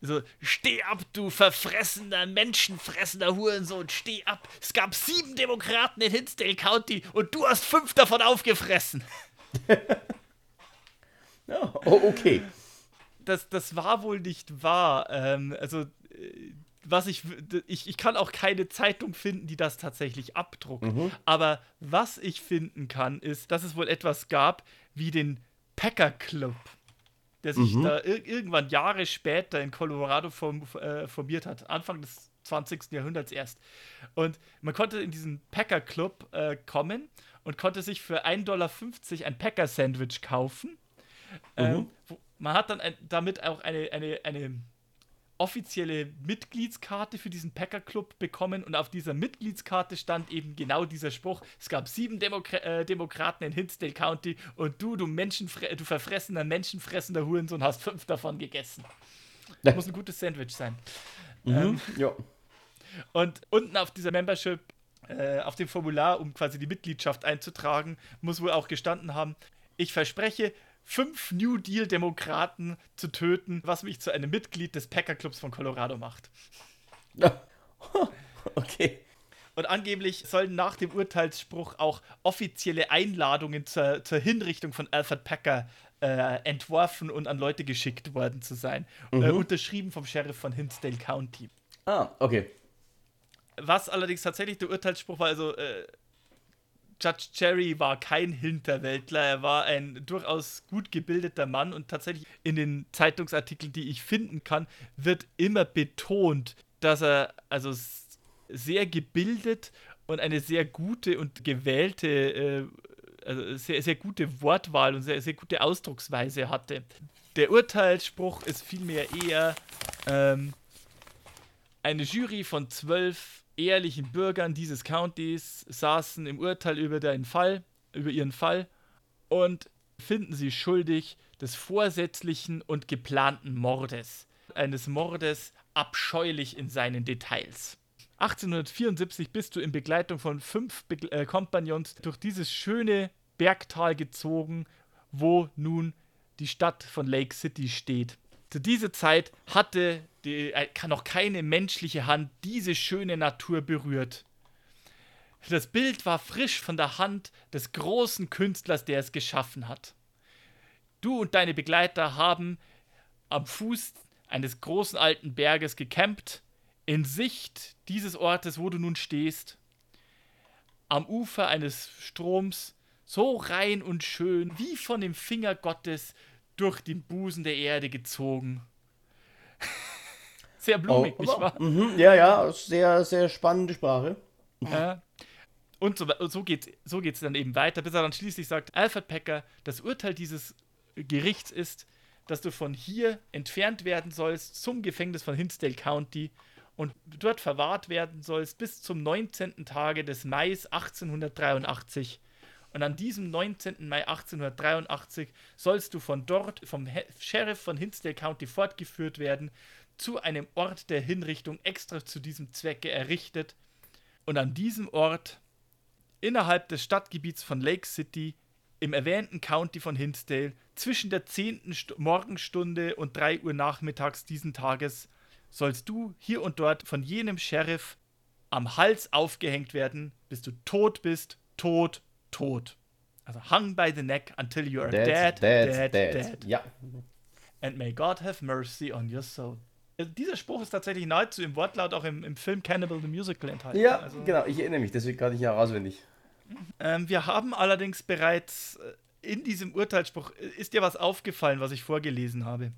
so, steh ab, du verfressener, menschenfressender Hurensohn, steh ab. Es gab sieben Demokraten in Hinsdale County und du hast fünf davon aufgefressen. ja, oh, okay. Das, das war wohl nicht wahr. Ähm, also, äh, was ich, ich, ich kann auch keine Zeitung finden, die das tatsächlich abdruckt. Mhm. Aber was ich finden kann, ist, dass es wohl etwas gab wie den Packer Club, der sich mhm. da ir irgendwann Jahre später in Colorado form äh, formiert hat, Anfang des 20. Jahrhunderts erst. Und man konnte in diesen Packer Club äh, kommen und konnte sich für 1,50 Dollar ein Packer Sandwich kaufen. Mhm. Ähm, man hat dann ein, damit auch eine, eine, eine offizielle Mitgliedskarte für diesen Packer Club bekommen und auf dieser Mitgliedskarte stand eben genau dieser Spruch: Es gab sieben Demokra äh, Demokraten in Hinsdale County und du, du Menschenfre du verfressener, menschenfressender Hurensohn, hast fünf davon gegessen. Das muss ein gutes Sandwich sein. Mhm, ähm, ja. Und unten auf dieser Membership, äh, auf dem Formular, um quasi die Mitgliedschaft einzutragen, muss wohl auch gestanden haben: Ich verspreche, fünf New Deal-Demokraten zu töten, was mich zu einem Mitglied des Packer-Clubs von Colorado macht. okay. Und angeblich sollen nach dem Urteilsspruch auch offizielle Einladungen zur, zur Hinrichtung von Alfred Packer äh, entworfen und an Leute geschickt worden zu sein. Äh, mhm. Äh, unterschrieben vom Sheriff von Hinsdale County. Ah, okay. Was allerdings tatsächlich der Urteilsspruch war, also äh, Judge Cherry war kein Hinterwäldler, er war ein durchaus gut gebildeter Mann und tatsächlich in den Zeitungsartikeln, die ich finden kann, wird immer betont, dass er also sehr gebildet und eine sehr gute und gewählte, äh, also sehr, sehr gute Wortwahl und sehr, sehr gute Ausdrucksweise hatte. Der Urteilsspruch ist vielmehr eher ähm, eine Jury von zwölf ehrlichen Bürgern dieses Countys saßen im Urteil über den Fall, über ihren Fall und finden sie schuldig des vorsätzlichen und geplanten Mordes. Eines Mordes abscheulich in seinen Details. 1874 bist du in Begleitung von fünf Be äh, Kompagnons durch dieses schöne Bergtal gezogen, wo nun die Stadt von Lake City steht. Zu dieser Zeit hatte die, äh, noch keine menschliche Hand diese schöne Natur berührt. Das Bild war frisch von der Hand des großen Künstlers, der es geschaffen hat. Du und deine Begleiter haben am Fuß eines großen alten Berges gecampt, in Sicht dieses Ortes, wo du nun stehst, am Ufer eines Stroms, so rein und schön, wie von dem Finger Gottes durch den Busen der Erde gezogen. Sehr blumig, oh, nicht wahr? Mh, ja, ja, sehr, sehr spannende Sprache. Ja. Und so, so geht es so geht's dann eben weiter, bis er dann schließlich sagt, Alfred Packer, das Urteil dieses Gerichts ist, dass du von hier entfernt werden sollst zum Gefängnis von Hinsdale County und dort verwahrt werden sollst bis zum 19. Tage des Mai 1883 und an diesem 19. Mai 1883 sollst du von dort, vom Sheriff von Hinsdale County fortgeführt werden, zu einem Ort der Hinrichtung extra zu diesem Zwecke errichtet. Und an diesem Ort, innerhalb des Stadtgebiets von Lake City, im erwähnten County von Hinsdale, zwischen der 10. St Morgenstunde und 3 Uhr nachmittags diesen Tages, sollst du hier und dort von jenem Sheriff am Hals aufgehängt werden, bis du tot bist, tot, tot. Also hung by the neck until you are dead, dead, dead, dead. dead. Ja. and may God have mercy on your soul. Äh, Dieser Spruch ist tatsächlich nahezu im Wortlaut auch im, im Film Cannibal the Musical enthalten. Ja, Also, genau, ich erinnere mich, deswegen kann ich ja auswendig. Ähm, wir haben allerdings bereits äh, in diesem Urteilsspruch, äh, ist dir was aufgefallen, was ich vorgelesen habe?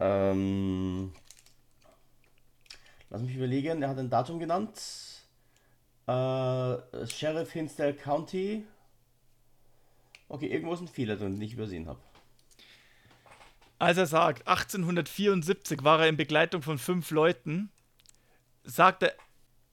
Ähm, lass mich überlegen, er hat ein Datum genannt. Äh, Sheriff Hinsdale County. Okay, irgendwo ist ein Fehler drin, den ich übersehen habe. Als er sagt, 1874 war er in Begleitung von fünf Leuten, sagt er,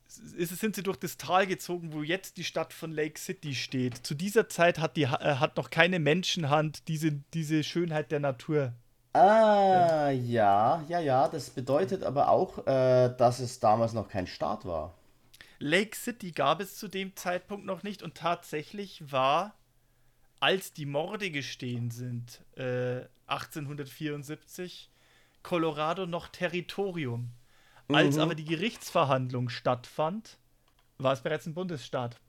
sind sie durch das Tal gezogen, wo jetzt die Stadt von Lake City steht. Zu dieser Zeit hat, die, äh, hat noch keine Menschenhand diese, diese Schönheit der Natur. Ah, ja, ja, ja. Das bedeutet aber auch, äh, dass es damals noch kein Staat war. Lake City gab es zu dem Zeitpunkt noch nicht und tatsächlich war, als die Morde gestehen sind, äh, 1874, Colorado noch Territorium. Als Mhm. aber die Gerichtsverhandlung stattfand, war es bereits ein Bundesstaat.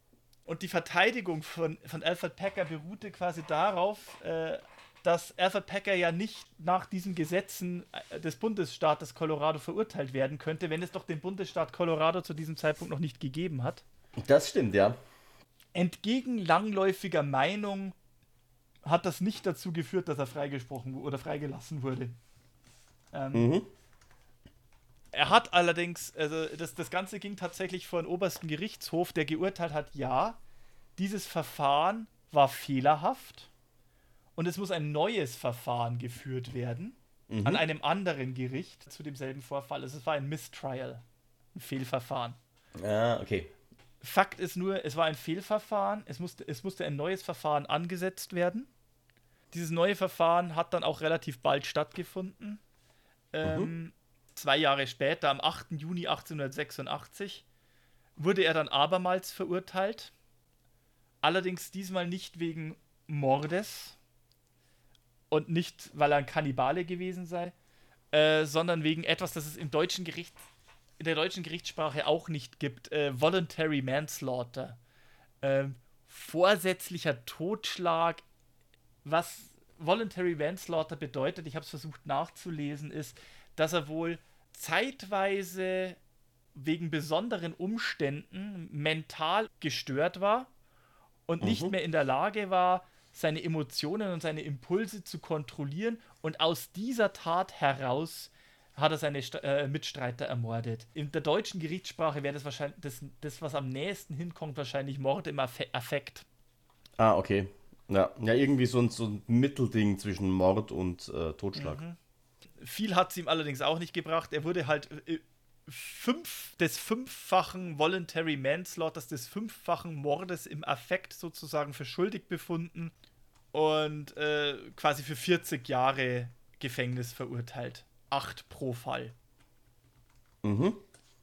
Und die Verteidigung von, von Alfred Packer beruhte quasi darauf, äh, dass Alfred Packer ja nicht nach diesen Gesetzen äh, des Bundesstaates Colorado verurteilt werden könnte, wenn es doch den Bundesstaat Colorado zu diesem Zeitpunkt noch nicht gegeben hat. Das stimmt, ja. Entgegen langläufiger Meinung hat das nicht dazu geführt, dass er freigesprochen oder freigelassen wurde. Ähm, Mhm. Er hat allerdings, also das, das Ganze ging tatsächlich vor den obersten Gerichtshof, der geurteilt hat, ja, dieses Verfahren war fehlerhaft und es muss ein neues Verfahren geführt werden Mhm. an einem anderen Gericht zu demselben Vorfall. Also es war ein Mistrial, ein Fehlverfahren. Ah, okay. Fakt ist nur, es war ein Fehlverfahren, es musste, es musste ein neues Verfahren angesetzt werden. Dieses neue Verfahren hat dann auch relativ bald stattgefunden. Ähm, Zwei Jahre später, am 8. Juni 1886, wurde er dann abermals verurteilt. Allerdings diesmal nicht wegen Mordes und nicht, weil er ein Kannibale gewesen sei, äh, sondern wegen etwas, das es im deutschen Gericht in der deutschen Gerichtssprache auch nicht gibt, äh, Voluntary Manslaughter. Ähm, vorsätzlicher Totschlag. Was Voluntary Manslaughter bedeutet, ich habe es versucht nachzulesen, ist, dass er wohl zeitweise wegen besonderen Umständen mental gestört war und nicht Mhm. mehr in der Lage war, seine Emotionen und seine Impulse zu kontrollieren und aus dieser Tat heraus hat er seine St äh, Mitstreiter ermordet. In der deutschen Gerichtssprache wäre das wahrscheinlich das, das, was am nächsten hinkommt, wahrscheinlich Mord im Affe Affekt. Ah, okay. Ja, ja irgendwie so ein, so ein Mittelding zwischen Mord und äh, Totschlag. Viel hat es ihm allerdings auch nicht gebracht. Er wurde halt äh, fünf, des fünffachen Voluntary Manslaughters, des fünffachen Mordes im Affekt sozusagen für schuldig befunden und äh, quasi für 40 Jahre Gefängnis verurteilt. Acht pro Fall. Mhm.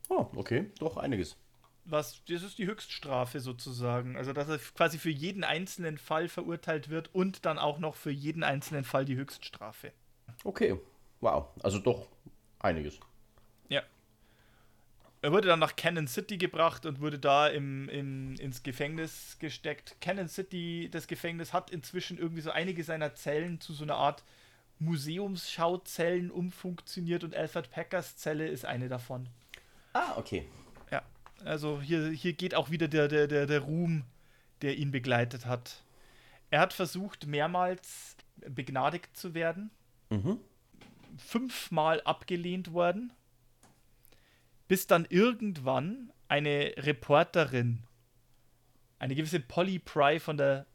Oh, okay. Doch einiges. Was, das ist die Höchststrafe sozusagen. Also, dass er quasi für jeden einzelnen Fall verurteilt wird und dann auch noch für jeden einzelnen Fall die Höchststrafe. Okay. Wow. Also doch einiges. Ja. Er wurde dann nach Cannon City gebracht und wurde da im, im, ins Gefängnis gesteckt. Cannon City, das Gefängnis, hat inzwischen irgendwie so einige seiner Zellen zu so einer Art Museumsschauzellen umfunktioniert und Alfred Packers Zelle ist eine davon. Ah, okay. Ja, also hier, hier geht auch wieder der, der, der, der Ruhm, der ihn begleitet hat. Er hat versucht, mehrmals begnadigt zu werden, Mhm. fünfmal abgelehnt worden, bis dann irgendwann eine Reporterin, eine gewisse Polly Pry von der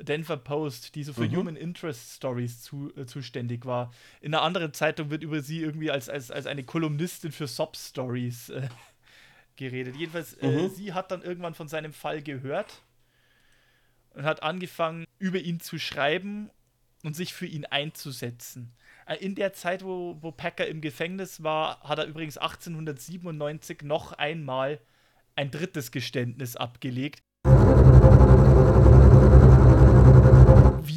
Denver Post, die so für Mhm. Human Interest Stories zu, äh, zuständig war. In einer anderen Zeitung wird über sie irgendwie als, als, als eine Kolumnistin für Sob Stories äh, geredet. Jedenfalls, äh, Mhm. sie hat dann irgendwann von seinem Fall gehört und hat angefangen, über ihn zu schreiben und sich für ihn einzusetzen. Äh, In der Zeit, wo, wo Packer im Gefängnis war, hat er übrigens 1897 noch einmal ein drittes Geständnis abgelegt.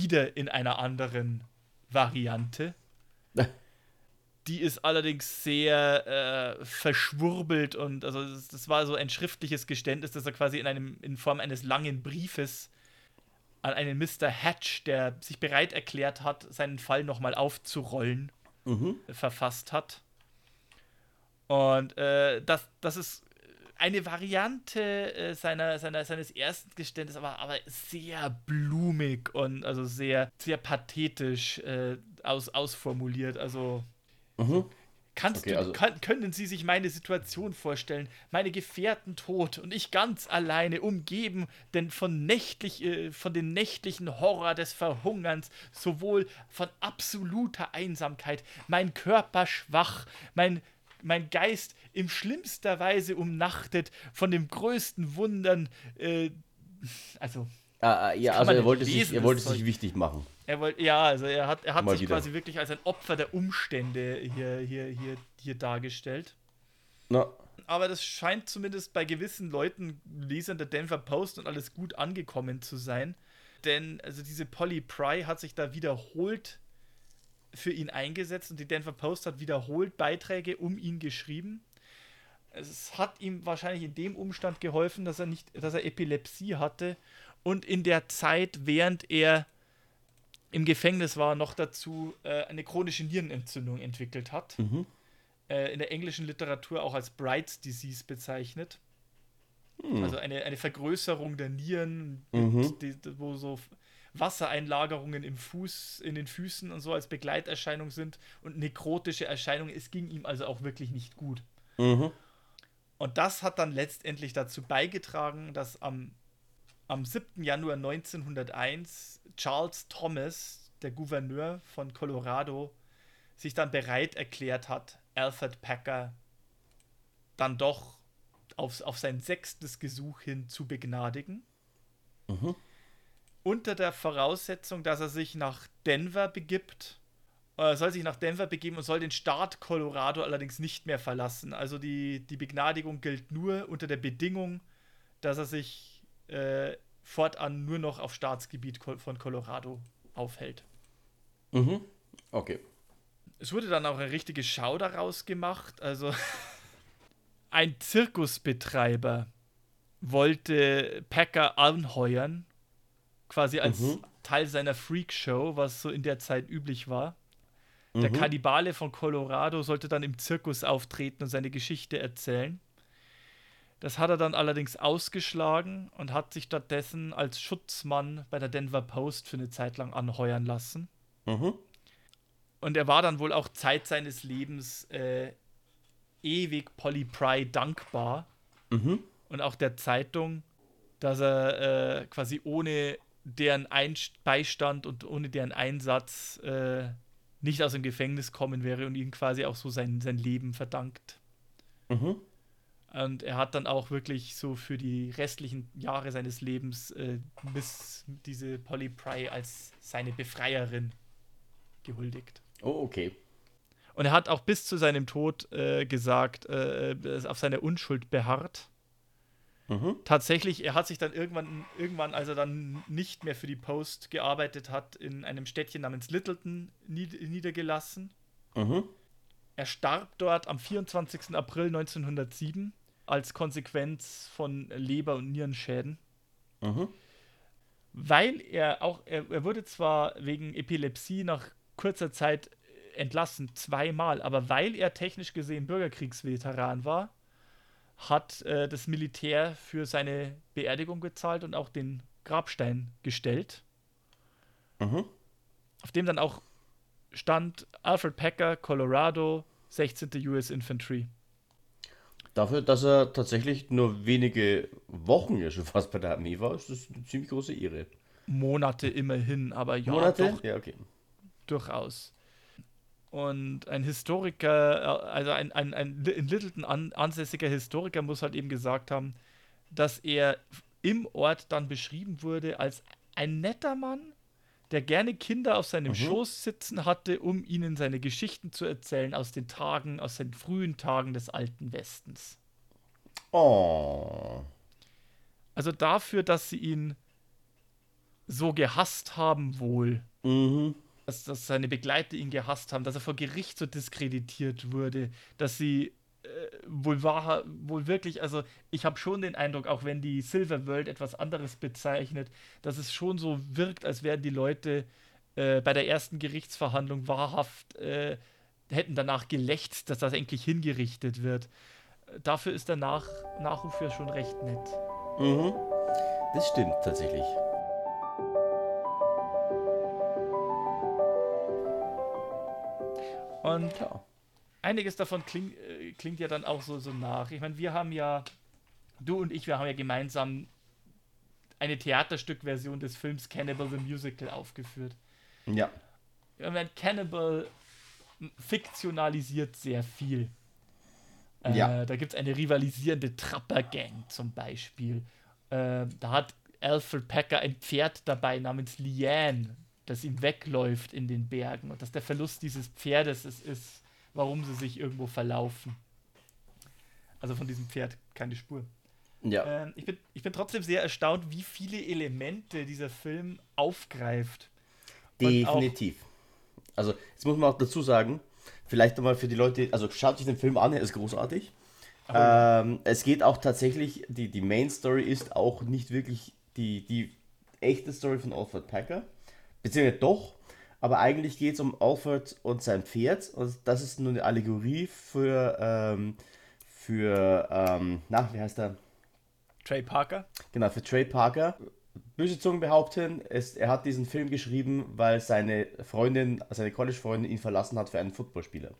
Wieder in einer anderen Variante. Die ist allerdings sehr äh, verschwurbelt und also das, das war so ein schriftliches Geständnis, das er quasi in einem in Form eines langen Briefes an einen Mr. Hatch, der sich bereit erklärt hat, seinen Fall nochmal aufzurollen, Mhm. verfasst hat. Und äh, das, das ist eine Variante äh, seiner, seiner, seines ersten Geständnisses, aber, aber sehr blumig und also sehr, sehr pathetisch äh, aus, ausformuliert. Also Mhm. Kannst Okay, du, also- kann, können Sie sich meine Situation vorstellen? Meine Gefährten tot und ich ganz alleine, umgeben denn von, nächtlich, äh, von den nächtlichen Horror des Verhungerns, sowohl von absoluter Einsamkeit, mein Körper schwach, mein, mein Geist in schlimmster Weise umnachtet von dem größten Wundern, äh, also Ah, ah, ja, also er wollte, sich, er wollte sich wichtig machen. er wollte, ja, also er hat, er hat Mal sich wieder. quasi wirklich als ein Opfer der Umstände hier, hier, hier, hier dargestellt. Na, Aber das scheint zumindest bei gewissen Leuten, Lesern der Denver Post und alles gut angekommen zu sein. Denn also diese Polly Pry hat sich da wiederholt für ihn eingesetzt und die Denver Post hat wiederholt Beiträge um ihn geschrieben. Es hat ihm wahrscheinlich in dem Umstand geholfen, dass er nicht, dass er Epilepsie hatte und in der Zeit, während er im Gefängnis war, noch dazu äh, eine chronische Nierenentzündung entwickelt hat mhm. äh, in der englischen Literatur auch als Bright's Disease bezeichnet. Hm. Also eine, eine Vergrößerung der Nieren, Mhm. die, wo so Wassereinlagerungen im Fuß, in den Füßen und so als Begleiterscheinung sind und nekrotische Erscheinungen. Es ging ihm also auch wirklich nicht gut. Mhm. Und das hat dann letztendlich dazu beigetragen, dass am, am 7. Januar 1901 Charles Thomas, der Gouverneur von Colorado, sich dann bereit erklärt hat, Alfred Packer dann doch auf, auf sein sechstes Gesuch hin zu begnadigen. Mhm. Unter der Voraussetzung, dass er sich nach Denver begibt. Er soll sich nach Denver begeben und soll den Staat Colorado allerdings nicht mehr verlassen. Also die, die Begnadigung gilt nur unter der Bedingung, dass er sich äh, fortan nur noch auf Staatsgebiet von Colorado aufhält. Mhm. Okay. Es wurde dann auch eine richtige Schau daraus gemacht. Also ein Zirkusbetreiber wollte Packer anheuern, quasi als Mhm. Teil seiner Freakshow, was so in der Zeit üblich war. Der Mhm. Kannibale von Colorado sollte dann im Zirkus auftreten und seine Geschichte erzählen. Das hat er dann allerdings ausgeschlagen und hat sich stattdessen als Schutzmann bei der Denver Post für eine Zeit lang anheuern lassen. Mhm. Und er war dann wohl auch Zeit seines Lebens äh, ewig Polly Pry dankbar Mhm. und auch der Zeitung, dass er äh, quasi ohne deren Einst Beistand und ohne deren Einsatz äh, nicht aus dem Gefängnis kommen wäre und ihnen quasi auch so sein, sein Leben verdankt. Mhm. Und er hat dann auch wirklich so für die restlichen Jahre seines Lebens äh, Miss, diese Polly Pry als seine Befreierin gehuldigt. Oh, okay. Und er hat auch bis zu seinem Tod äh, gesagt, äh, ist auf seine Unschuld beharrt. Mhm. Tatsächlich, er hat sich dann irgendwann, irgendwann, als er dann nicht mehr für die Post gearbeitet hat, in einem Städtchen namens Littleton nied niedergelassen. Mhm. Er starb dort am 24. April 1907 als Konsequenz von Leber- und Nierenschäden. Mhm. Weil er auch, er, er wurde zwar wegen Epilepsie nach kurzer Zeit entlassen, zweimal, aber weil er technisch gesehen Bürgerkriegsveteran war, hat äh, das Militär für seine Beerdigung gezahlt und auch den Grabstein gestellt, Mhm. auf dem dann auch stand Alfred Packer, Colorado, 16. US Infantry. Dafür, dass er tatsächlich nur wenige Wochen ja schon fast bei der Armee war, ist das eine ziemlich große Ehre. Monate immerhin, aber ja, Monate? doch Ja, okay. durchaus. Und ein Historiker, äh, also ein, ein, ein in Littleton an, ansässiger Historiker muss halt eben gesagt haben, dass er im Ort dann beschrieben wurde als ein netter Mann, der gerne Kinder auf seinem Mhm. Schoß sitzen hatte, um ihnen seine Geschichten zu erzählen aus den Tagen, aus den frühen Tagen des alten Westens. Oh. Also dafür, dass sie ihn so gehasst haben wohl, Mhm. Dass, dass seine Begleiter ihn gehasst haben, dass er vor Gericht so diskreditiert wurde, dass sie wohl wahr, wohl wirklich, also ich habe schon den Eindruck, auch wenn die Silver World etwas anderes bezeichnet, dass es schon so wirkt, als wären die Leute äh, bei der ersten Gerichtsverhandlung wahrhaft, äh, hätten danach gelächzt, dass das endlich hingerichtet wird. Dafür ist der Nach Nachruf ja schon recht nett. Mhm. Das stimmt tatsächlich. Und ja. einiges davon kling, äh, klingt ja dann auch so, so nach. Ich meine, wir haben ja, du und ich, wir haben ja gemeinsam eine Theaterstückversion des Films Cannibal the Musical aufgeführt. Ja. Ich meine, Cannibal fiktionalisiert sehr viel. Äh, ja. Da gibt es eine rivalisierende Trapper-Gang zum Beispiel. Äh, da hat Alfred Packer ein Pferd dabei namens Liane, das ihm wegläuft in den Bergen und dass der Verlust dieses Pferdes es ist, warum sie sich irgendwo verlaufen. Also von diesem Pferd keine Spur. Ja. Äh, ich, bin, ich bin trotzdem sehr erstaunt, wie viele Elemente dieser Film aufgreift. Definitiv. Also, jetzt muss man auch dazu sagen, vielleicht nochmal für die Leute, also schaut sich den Film an, er ist großartig. Oh. Ähm, es geht auch tatsächlich, die, die Main Story ist auch nicht wirklich die, die echte Story von Alfred Packer. Beziehungsweise doch, aber eigentlich geht es um Alfred und sein Pferd. Und das ist nur eine Allegorie für, ähm, für, ähm, na, wie heißt er? Trey Parker. Genau, für Trey Parker. Böse Zungen behaupten, es, er hat diesen Film geschrieben, weil seine Freundin, seine College-Freundin ihn verlassen hat für einen Footballspieler.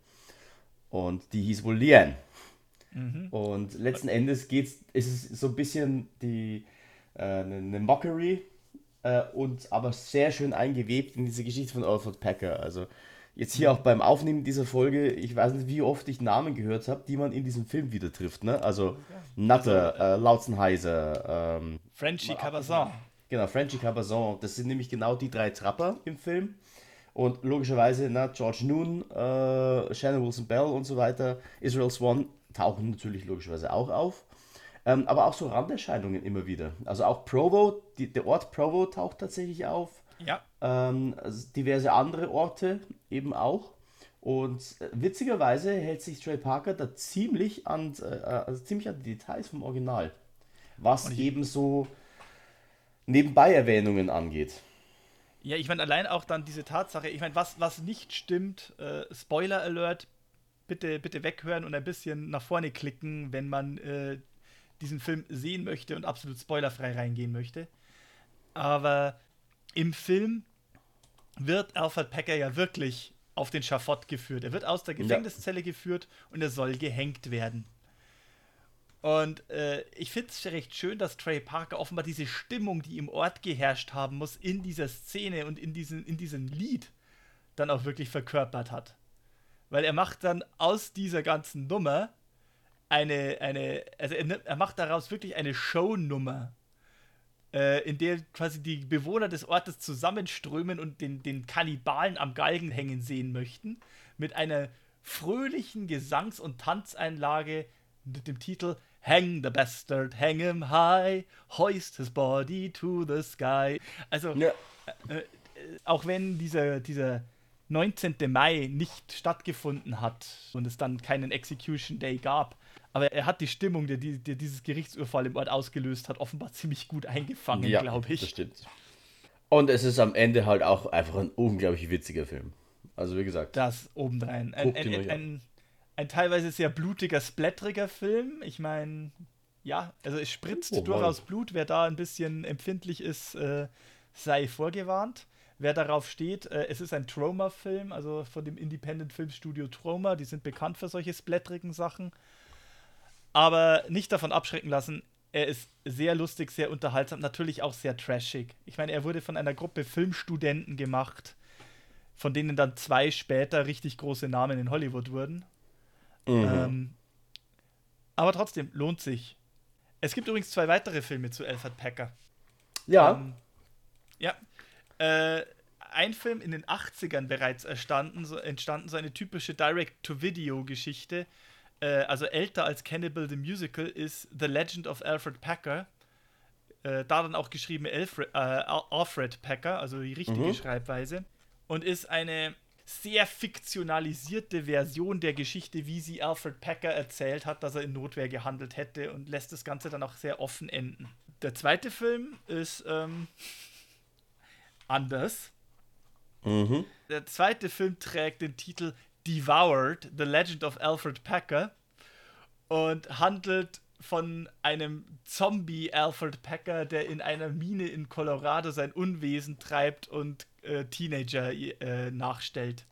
Und die hieß wohl Lian. Mhm. Und letzten Endes geht's, ist es so ein bisschen die, äh, eine, eine Mockery äh, und aber sehr schön eingewebt in diese Geschichte von Alfred Packer. Also jetzt hier auch beim Aufnehmen dieser Folge, ich weiß nicht, wie oft ich Namen gehört habe, die man in diesem Film wieder trifft. Ne? Also Nutter, also, äh, Lautzenheiser, ähm, Frenchy Cabazon. Genau, Frenchy Cabazon. Das sind nämlich genau die drei Trapper im Film. Und logischerweise, na, George Noon, äh, Shannon Wilson Bell und so weiter, Israel Swan tauchen natürlich logischerweise auch auf. Ähm, aber auch so Randerscheinungen immer wieder. Also auch Provo, die, der Ort Provo taucht tatsächlich auf. Ja. Ähm, also diverse andere Orte eben auch. Und äh, witzigerweise hält sich Trey Parker da ziemlich an, äh, also ziemlich an die Details vom Original. Was eben so Nebenbei-Erwähnungen angeht. Ja, ich meine, allein auch dann diese Tatsache, ich meine, was, was nicht stimmt, äh, Spoiler Alert, bitte, bitte weghören und ein bisschen nach vorne klicken, wenn man äh, diesen Film sehen möchte und absolut spoilerfrei reingehen möchte. Aber im Film wird Alfred Packer ja wirklich auf den Schafott geführt. Er wird aus der Gefängniszelle ja. geführt und er soll gehängt werden. Und äh, ich finde es recht schön, dass Trey Parker offenbar diese Stimmung, die im Ort geherrscht haben muss, in dieser Szene und in, diesen, in diesem Lied dann auch wirklich verkörpert hat. Weil er macht dann aus dieser ganzen Nummer eine, eine, also er, er macht daraus wirklich eine Shownummer, äh, in der quasi die Bewohner des Ortes zusammenströmen und den, den Kannibalen am Galgen hängen sehen möchten, mit einer fröhlichen Gesangs- und Tanzeinlage mit dem Titel Hang the bastard, hang him high, hoist his body to the sky. Also, ja. äh, äh, auch wenn dieser, dieser 19. Mai nicht stattgefunden hat und es dann keinen Execution Day gab, aber er hat die Stimmung, die, die dieses Gerichtsurfall im Ort ausgelöst hat, offenbar ziemlich gut eingefangen, ja, glaube ich. Das stimmt. Und es ist am Ende halt auch einfach ein unglaublich witziger Film. Also wie gesagt. Das obendrein. Ein, ein, ein, ein, ein teilweise sehr blutiger, splatteriger Film. Ich meine, ja, also es spritzt oh, durchaus Blut. Wer da ein bisschen empfindlich ist, äh, sei vorgewarnt. Wer darauf steht, äh, es ist ein Troma-Film, also von dem Independent Filmstudio Troma. Die sind bekannt für solche splatterigen Sachen aber nicht davon abschrecken lassen. Er ist sehr lustig, sehr unterhaltsam, natürlich auch sehr trashig. Ich meine, er wurde von einer Gruppe Filmstudenten gemacht, von denen dann zwei später richtig große Namen in Hollywood wurden. Mhm. Ähm, aber trotzdem, lohnt sich. Es gibt übrigens zwei weitere Filme zu Alfred Packer. Ja. Ähm, ja. Äh, ein Film in den 80ern bereits entstanden, so, entstanden, so eine typische Direct-to-Video-Geschichte äh, also älter als Cannibal the Musical, ist The Legend of Alfred Packer. Äh, da dann auch geschrieben Alfred, äh, Alfred Packer, also die richtige mhm. Schreibweise. Und ist eine sehr fiktionalisierte Version der Geschichte, wie sie Alfred Packer erzählt hat, dass er in Notwehr gehandelt hätte und lässt das Ganze dann auch sehr offen enden. Der zweite Film ist ähm, anders. Mhm. Der zweite Film trägt den Titel Devoured, The Legend of Alfred Packer und handelt von einem Zombie Alfred Packer, der in einer Mine in Colorado sein Unwesen treibt und äh, Teenager äh, nachstellt.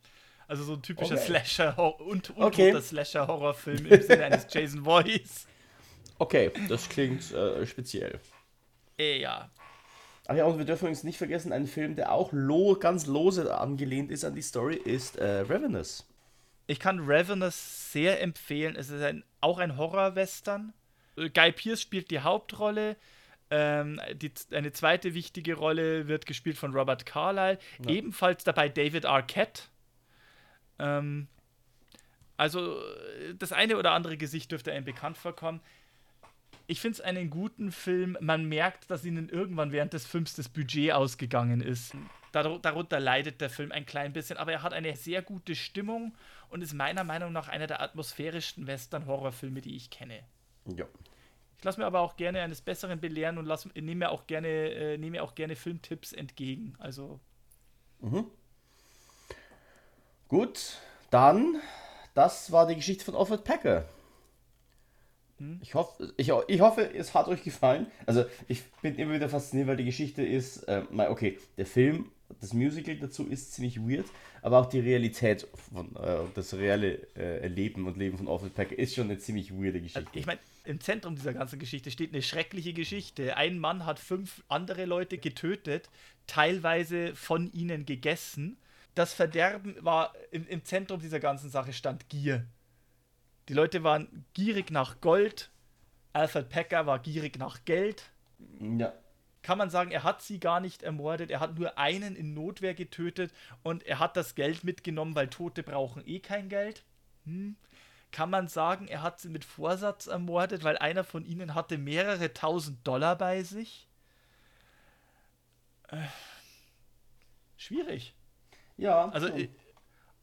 Also so ein typischer Okay. Slasher und, und Okay. Slasher Horrorfilm im Sinne eines Jason Voorhees. Okay, das klingt äh, speziell. Äh, ja. Ach ja, und wir dürfen übrigens nicht vergessen, ein Film, der auch lo ganz lose angelehnt ist an die Story, ist äh, Ravenous. Ich kann Ravenous sehr empfehlen. Es ist ein, auch ein Horror-Western. Äh, Guy Pearce spielt die Hauptrolle. Ähm, die, eine zweite wichtige Rolle wird gespielt von Robert Carlyle. Ebenfalls dabei David Arquette. Ähm, also äh, das eine oder andere Gesicht dürfte einem bekannt vorkommen. Ich finde es einen guten Film. Man merkt, dass ihnen irgendwann während des Films das Budget ausgegangen ist. Dar darunter leidet der Film ein klein bisschen, aber er hat eine sehr gute Stimmung und ist meiner Meinung nach einer der atmosphärischsten Western-Horrorfilme, die ich kenne. Ja. Ich lasse mir aber auch gerne eines Besseren belehren und lass, nehme mir auch gerne, äh, nehme mir auch gerne Filmtipps entgegen. Also Gut, dann, das war die Geschichte von Alfred Packer. Ich, hoffe, ich, ich hoffe, es hat euch gefallen. Also, ich bin immer wieder fasziniert, weil die Geschichte ist, äh, mal, okay, der Film, das Musical dazu ist ziemlich weird, aber auch die Realität von, äh, das reale äh, Leben und Leben von Alfred Packer ist schon eine ziemlich weirde Geschichte. Ich meine, im Zentrum dieser ganzen Geschichte steht eine schreckliche Geschichte. Ein Mann hat fünf andere Leute getötet, teilweise von ihnen gegessen. Das Verderben war im, im Zentrum dieser ganzen Sache stand Gier. Die Leute waren gierig nach Gold. Alfred Packer war gierig nach Geld. ja. Kann man sagen, er hat sie gar nicht ermordet, er hat nur einen in Notwehr getötet und er hat das Geld mitgenommen, weil Tote brauchen eh kein Geld. Hm. Kann man sagen, er hat sie mit Vorsatz ermordet, weil einer von ihnen hatte mehrere tausend Dollar bei sich? Äh, schwierig. Ja, Also, schon.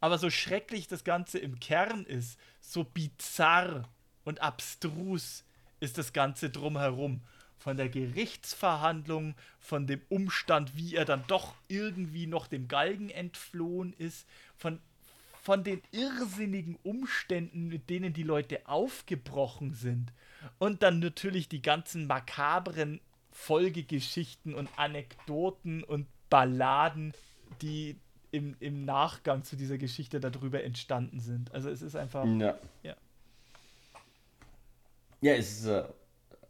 Aber so schrecklich das Ganze im Kern ist, so bizarr und abstrus ist das Ganze drumherum. Von der Gerichtsverhandlung, von dem Umstand, wie er dann doch irgendwie noch dem Galgen entflohen ist, von, von den irrsinnigen Umständen, mit denen die Leute aufgebrochen sind. Und dann natürlich die ganzen makabren Folgegeschichten und Anekdoten und Balladen, die im, im Nachgang zu dieser Geschichte darüber entstanden sind. Also es ist einfach. Ja. Ja. Ja, es ist eine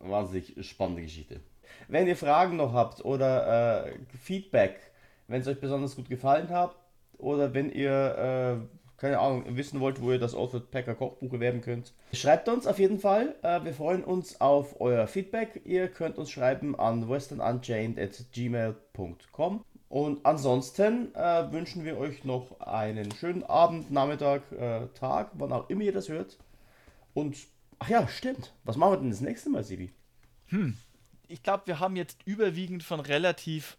wahnsinnig spannende Geschichte. Wenn ihr Fragen noch habt oder äh, Feedback, wenn es euch besonders gut gefallen hat, oder wenn ihr, äh, keine Ahnung, wissen wollt, wo ihr das Alfred Packer Kochbuch erwerben könnt, schreibt uns auf jeden Fall. Äh, wir freuen uns auf euer Feedback. Ihr könnt uns schreiben an westernunchained.gmail.com. Und ansonsten äh, wünschen wir euch noch einen schönen Abend, Nachmittag, äh, Tag, wann auch immer ihr das hört. Und, ach ja, stimmt. Was machen wir denn das nächste Mal, Sibi? Ich glaube, wir haben jetzt überwiegend von relativ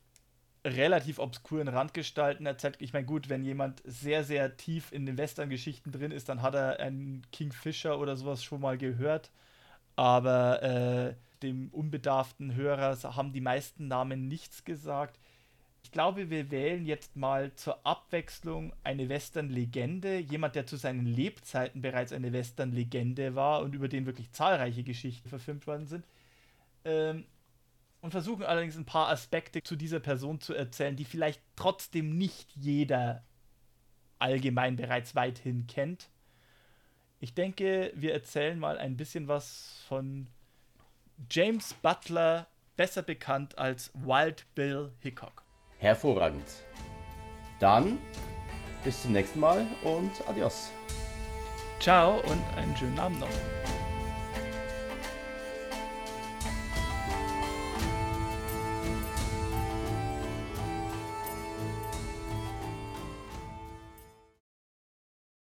relativ obskuren Randgestalten erzählt. Ich meine, gut, wenn jemand sehr, sehr tief in den Western-Geschichten drin ist, dann hat er einen King Fisher oder sowas schon mal gehört. Aber äh, dem unbedarften Hörer haben die meisten Namen nichts gesagt. Ich glaube, wir wählen jetzt mal zur Abwechslung eine Western-Legende. Jemand, der zu seinen Lebzeiten bereits eine Western-Legende war und über den wirklich zahlreiche Geschichten verfilmt worden sind. Ähm, und versuchen allerdings ein paar Aspekte zu dieser Person zu erzählen, die vielleicht trotzdem nicht jeder allgemein bereits weithin kennt. Ich denke, wir erzählen mal ein bisschen was von James Butler, besser bekannt als Wild Bill Hickok. Hervorragend. Dann bis zum nächsten Mal und adios. Ciao und einen schönen Abend noch.